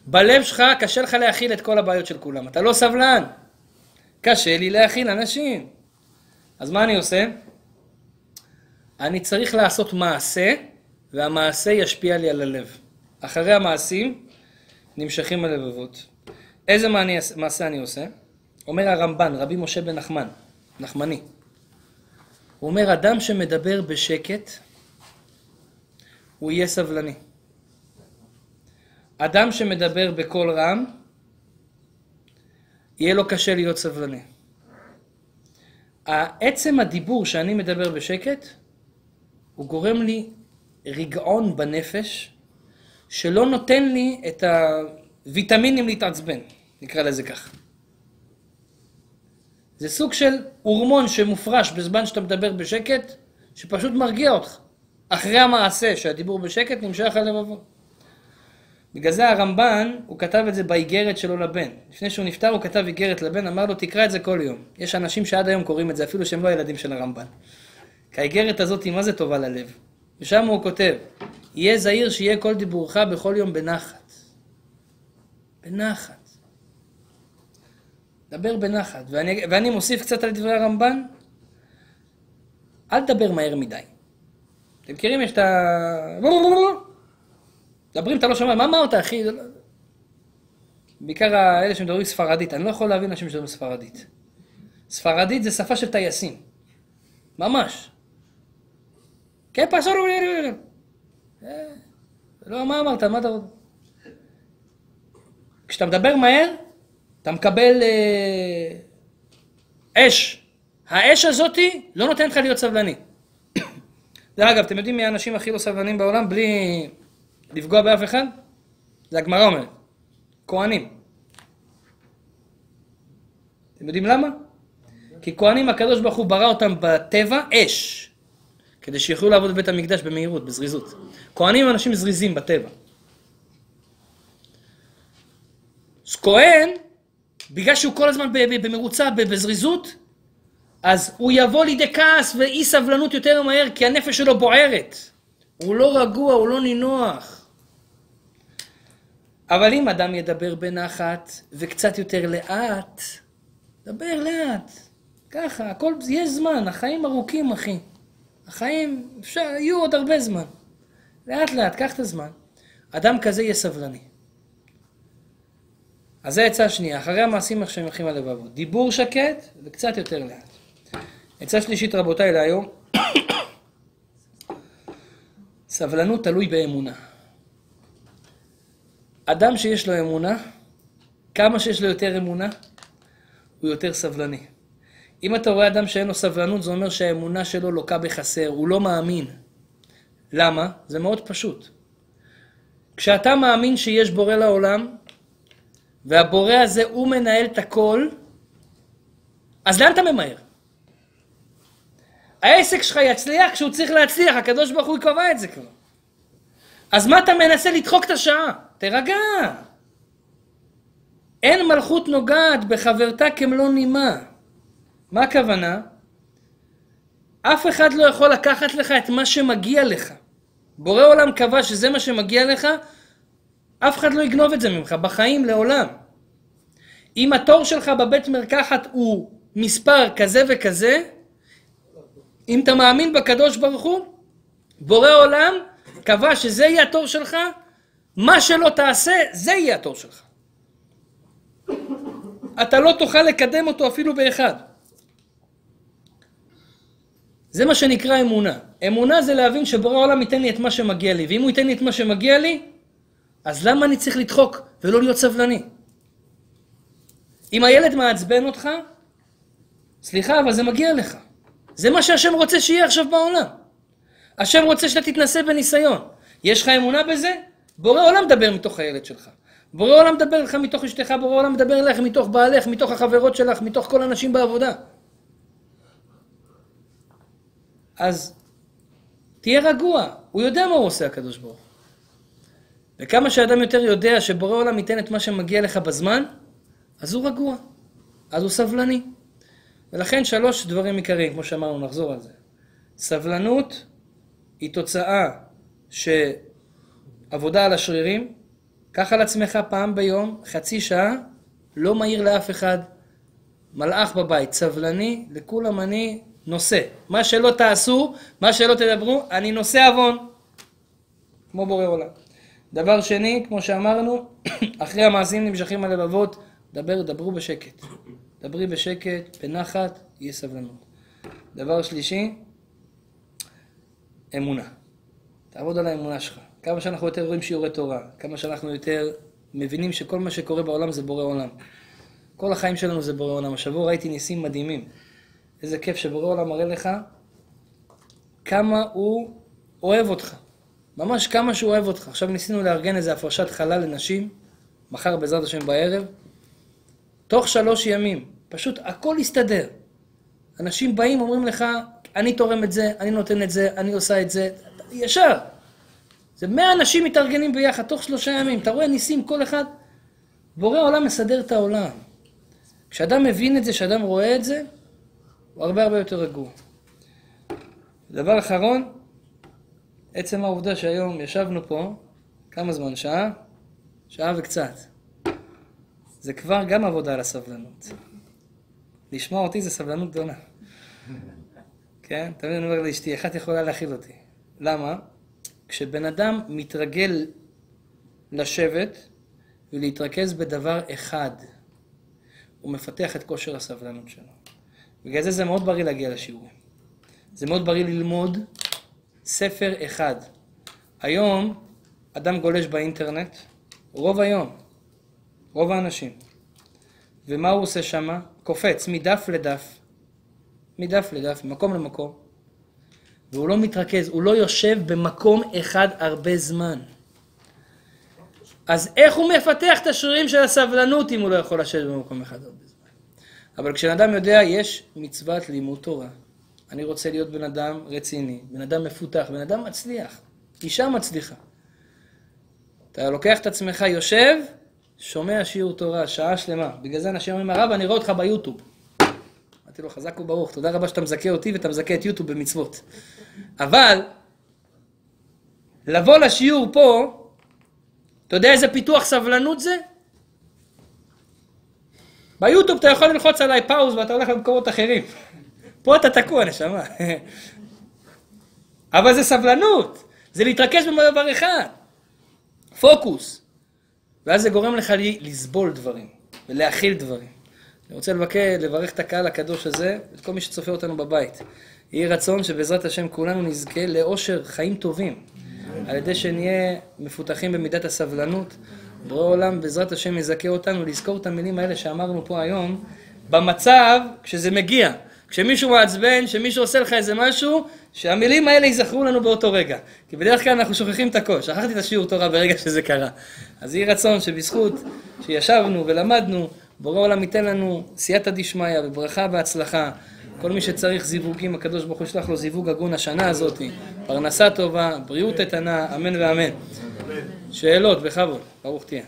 בלב שלך קשה לך להכיל את כל הבעיות של כולם, אתה לא סבלן. קשה לי להכיל אנשים. אז מה אני עושה? אני צריך לעשות מעשה, והמעשה ישפיע לי על הלב. אחרי המעשים נמשכים הלבבות. איזה מעשה אני עושה? אומר הרמב"ן, רבי משה בן נחמן, נחמני. הוא אומר, אדם שמדבר בשקט, הוא יהיה סבלני. אדם שמדבר בקול רם, יהיה לו קשה להיות סבלני. עצם הדיבור שאני מדבר בשקט, הוא גורם לי רגעון בנפש, שלא נותן לי את הוויטמינים להתעצבן, נקרא לזה כך. זה סוג של הורמון שמופרש בזמן שאתה מדבר בשקט, שפשוט מרגיע אותך. אחרי המעשה שהדיבור בשקט נמשך הלבבות. בגלל זה הרמב"ן, הוא כתב את זה באיגרת שלו לבן. לפני שהוא נפטר הוא כתב איגרת לבן, אמר לו תקרא את זה כל יום. יש אנשים שעד היום קוראים את זה, אפילו שהם לא הילדים של הרמב"ן. כי האיגרת הזאת מה זה טובה ללב. ושם הוא כותב, יהיה זהיר שיהיה כל דיבורך בכל יום בנחת. בנחת. דבר בנחת. ואני, ואני מוסיף קצת על דברי הרמב"ן, אל תדבר מהר מדי. אתם מכירים? יש את ה... מדברים, אתה לא שומע, מה אמרת, אחי? לא- בעיקר אלה שמדברים ספרדית, אני לא יכול להבין אנשים שמדברים ספרדית. ספרדית זה שפה של טייסים. ממש. כן, פסור... לא, מה אמרת? מה אתה רוצה? כשאתה מדבר מהר, אתה מקבל אה, אש. האש הזאתי לא נותנת לך להיות סבלני. [coughs] דרך אגב, אתם יודעים מי האנשים הכי לא סבלנים בעולם בלי לפגוע באף אחד? זה הגמרא אומרת. כהנים. אתם יודעים למה? כי כהנים הקדוש ברוך הוא ברא אותם בטבע אש. כדי שיוכלו לעבוד בבית המקדש במהירות, בזריזות. כהנים הם אנשים זריזים בטבע. אז כהן, בגלל שהוא כל הזמן במרוצה, בזריזות, אז הוא יבוא לידי כעס ואי סבלנות יותר מהר, כי הנפש שלו בוערת. הוא לא רגוע, הוא לא נינוח. אבל אם אדם ידבר בנחת וקצת יותר לאט, דבר לאט. ככה, הכל, יש זמן, החיים ארוכים, אחי. החיים, אפשר, יהיו עוד הרבה זמן. לאט לאט, קח את הזמן. אדם כזה יהיה סבלני. אז זה עצה שנייה, אחרי המעשים שהם הולכים הלבבות. דיבור שקט וקצת יותר לאט. עצה שלישית, רבותיי, להיום, [coughs] סבלנות תלוי באמונה. אדם שיש לו אמונה, כמה שיש לו יותר אמונה, הוא יותר סבלני. אם אתה רואה אדם שאין לו סבלנות, זה אומר שהאמונה שלו לוקה בחסר, הוא לא מאמין. למה? זה מאוד פשוט. כשאתה מאמין שיש בורא לעולם, והבורא הזה הוא מנהל את הכל, אז לאן אתה ממהר? העסק שלך יצליח כשהוא צריך להצליח, הקדוש ברוך הוא קבע את זה כבר. אז מה אתה מנסה לדחוק את השעה? תירגע. אין מלכות נוגעת בחברתה כמלוא נימה. מה הכוונה? אף אחד לא יכול לקחת לך את מה שמגיע לך. בורא עולם קבע שזה מה שמגיע לך, אף אחד לא יגנוב את זה ממך, בחיים לעולם. אם התור שלך בבית מרקחת הוא מספר כזה וכזה, אם אתה מאמין בקדוש ברוך הוא, בורא עולם קבע שזה יהיה התור שלך, מה שלא תעשה, זה יהיה התור שלך. אתה לא תוכל לקדם אותו אפילו באחד. זה מה שנקרא אמונה. אמונה זה להבין שבורא העולם ייתן לי את מה שמגיע לי, ואם הוא ייתן לי את מה שמגיע לי, אז למה אני צריך לדחוק ולא להיות סבלני? אם הילד מעצבן אותך, סליחה, אבל זה מגיע לך. זה מה שהשם רוצה שיהיה עכשיו בעולם. השם רוצה שאתה תתנסה בניסיון. יש לך אמונה בזה? בורא עולם מדבר מתוך הילד שלך. בורא עולם מדבר לך מתוך אשתך, בורא עולם מדבר אליך מתוך בעלך, מתוך החברות שלך, מתוך כל האנשים בעבודה. אז תהיה רגוע, הוא יודע מה הוא עושה הקדוש ברוך. וכמה שאדם יותר יודע שבורא עולם ייתן את מה שמגיע לך בזמן, אז הוא רגוע, אז הוא סבלני. ולכן שלוש דברים עיקריים, כמו שאמרנו, נחזור על זה. סבלנות היא תוצאה שעבודה על השרירים, קח על עצמך פעם ביום, חצי שעה, לא מהיר לאף אחד, מלאך בבית, סבלני, לכולם אני נושא. מה שלא תעשו, מה שלא תדברו, אני נושא עוון. כמו בורא עולם. דבר שני, כמו שאמרנו, [coughs] אחרי המעשים נמשכים הלבבות, דבר, דברו בשקט. דברי בשקט, בנחת, יהיה סבלנות. דבר שלישי, אמונה. תעבוד על האמונה שלך. כמה שאנחנו יותר רואים שיעורי תורה, כמה שאנחנו יותר מבינים שכל מה שקורה בעולם זה בורא עולם. כל החיים שלנו זה בורא עולם. השבוע ראיתי ניסים מדהימים. איזה כיף שבורא עולם מראה לך כמה הוא אוהב אותך. ממש כמה שהוא אוהב אותך. עכשיו ניסינו לארגן איזה הפרשת חלל לנשים, מחר בעזרת השם בערב. תוך שלוש ימים, פשוט הכל יסתדר. אנשים באים, אומרים לך, אני תורם את זה, אני נותן את זה, אני עושה את זה, ישר. זה מאה אנשים מתארגנים ביחד תוך שלושה ימים. אתה רואה ניסים, כל אחד, בורא עולם מסדר את העולם. כשאדם מבין את זה, כשאדם רואה את זה, הוא הרבה הרבה יותר רגוע. דבר אחרון, עצם העובדה שהיום ישבנו פה, כמה זמן? שעה? שעה וקצת. זה כבר גם עבודה על הסבלנות. לשמוע אותי זה סבלנות גדולה. כן? תמיד אני אומר לאשתי, אחת יכולה להכיל אותי. למה? כשבן אדם מתרגל לשבת ולהתרכז בדבר אחד, הוא מפתח את כושר הסבלנות שלו. בגלל זה זה מאוד בריא להגיע לשיעורים. זה מאוד בריא ללמוד ספר אחד. היום אדם גולש באינטרנט, רוב היום, רוב האנשים. ומה הוא עושה שם? קופץ מדף לדף, מדף לדף, ממקום למקום, והוא לא מתרכז, הוא לא יושב במקום אחד הרבה זמן. אז איך הוא מפתח את השרירים של הסבלנות אם הוא לא יכול לשבת במקום אחד הרבה זמן? אבל כשאדם יודע, יש מצוות לימוד תורה. אני רוצה להיות בן אדם רציני, בן אדם מפותח, בן אדם מצליח, אישה מצליחה. אתה לוקח את עצמך, יושב, שומע שיעור תורה, שעה שלמה. בגלל זה אנשים אומרים, הרב, אני רואה אותך ביוטיוב. אמרתי לו, חזק וברוך, תודה רבה שאתה מזכה אותי ואתה מזכה את יוטיוב במצוות. אבל, לבוא לשיעור פה, אתה יודע איזה פיתוח סבלנות זה? ביוטיוב אתה יכול ללחוץ עליי פאוז ואתה הולך למקומות אחרים. פה אתה תקוע, נשמה. אבל זה סבלנות, זה להתרכז בדבר אחד. פוקוס. ואז זה גורם לך לסבול דברים ולהכיל דברים. אני רוצה לבקר, לברך את הקהל הקדוש הזה, את כל מי שצופה אותנו בבית. יהי רצון שבעזרת השם כולנו נזכה לאושר חיים טובים. על ידי שנהיה מפותחים במידת הסבלנות. בורא עולם בעזרת השם יזכה אותנו לזכור את המילים האלה שאמרנו פה היום, במצב כשזה מגיע. כשמישהו מעצבן, כשמישהו עושה לך איזה משהו, שהמילים האלה ייזכרו לנו באותו רגע. כי בדרך כלל אנחנו שוכחים את הכל. שכחתי את השיעור תורה ברגע שזה קרה. אז יהי רצון שבזכות שישבנו ולמדנו, בורא עולם ייתן לנו סייעתא דשמיא וברכה והצלחה. כל מי שצריך זיווגים, הקדוש ברוך הוא ישלח לו זיווג הגון השנה הזאת, פרנסה טובה, בריאות איתנה, אמן ואמן. שאלות, בכבוד, ברוך תהיה.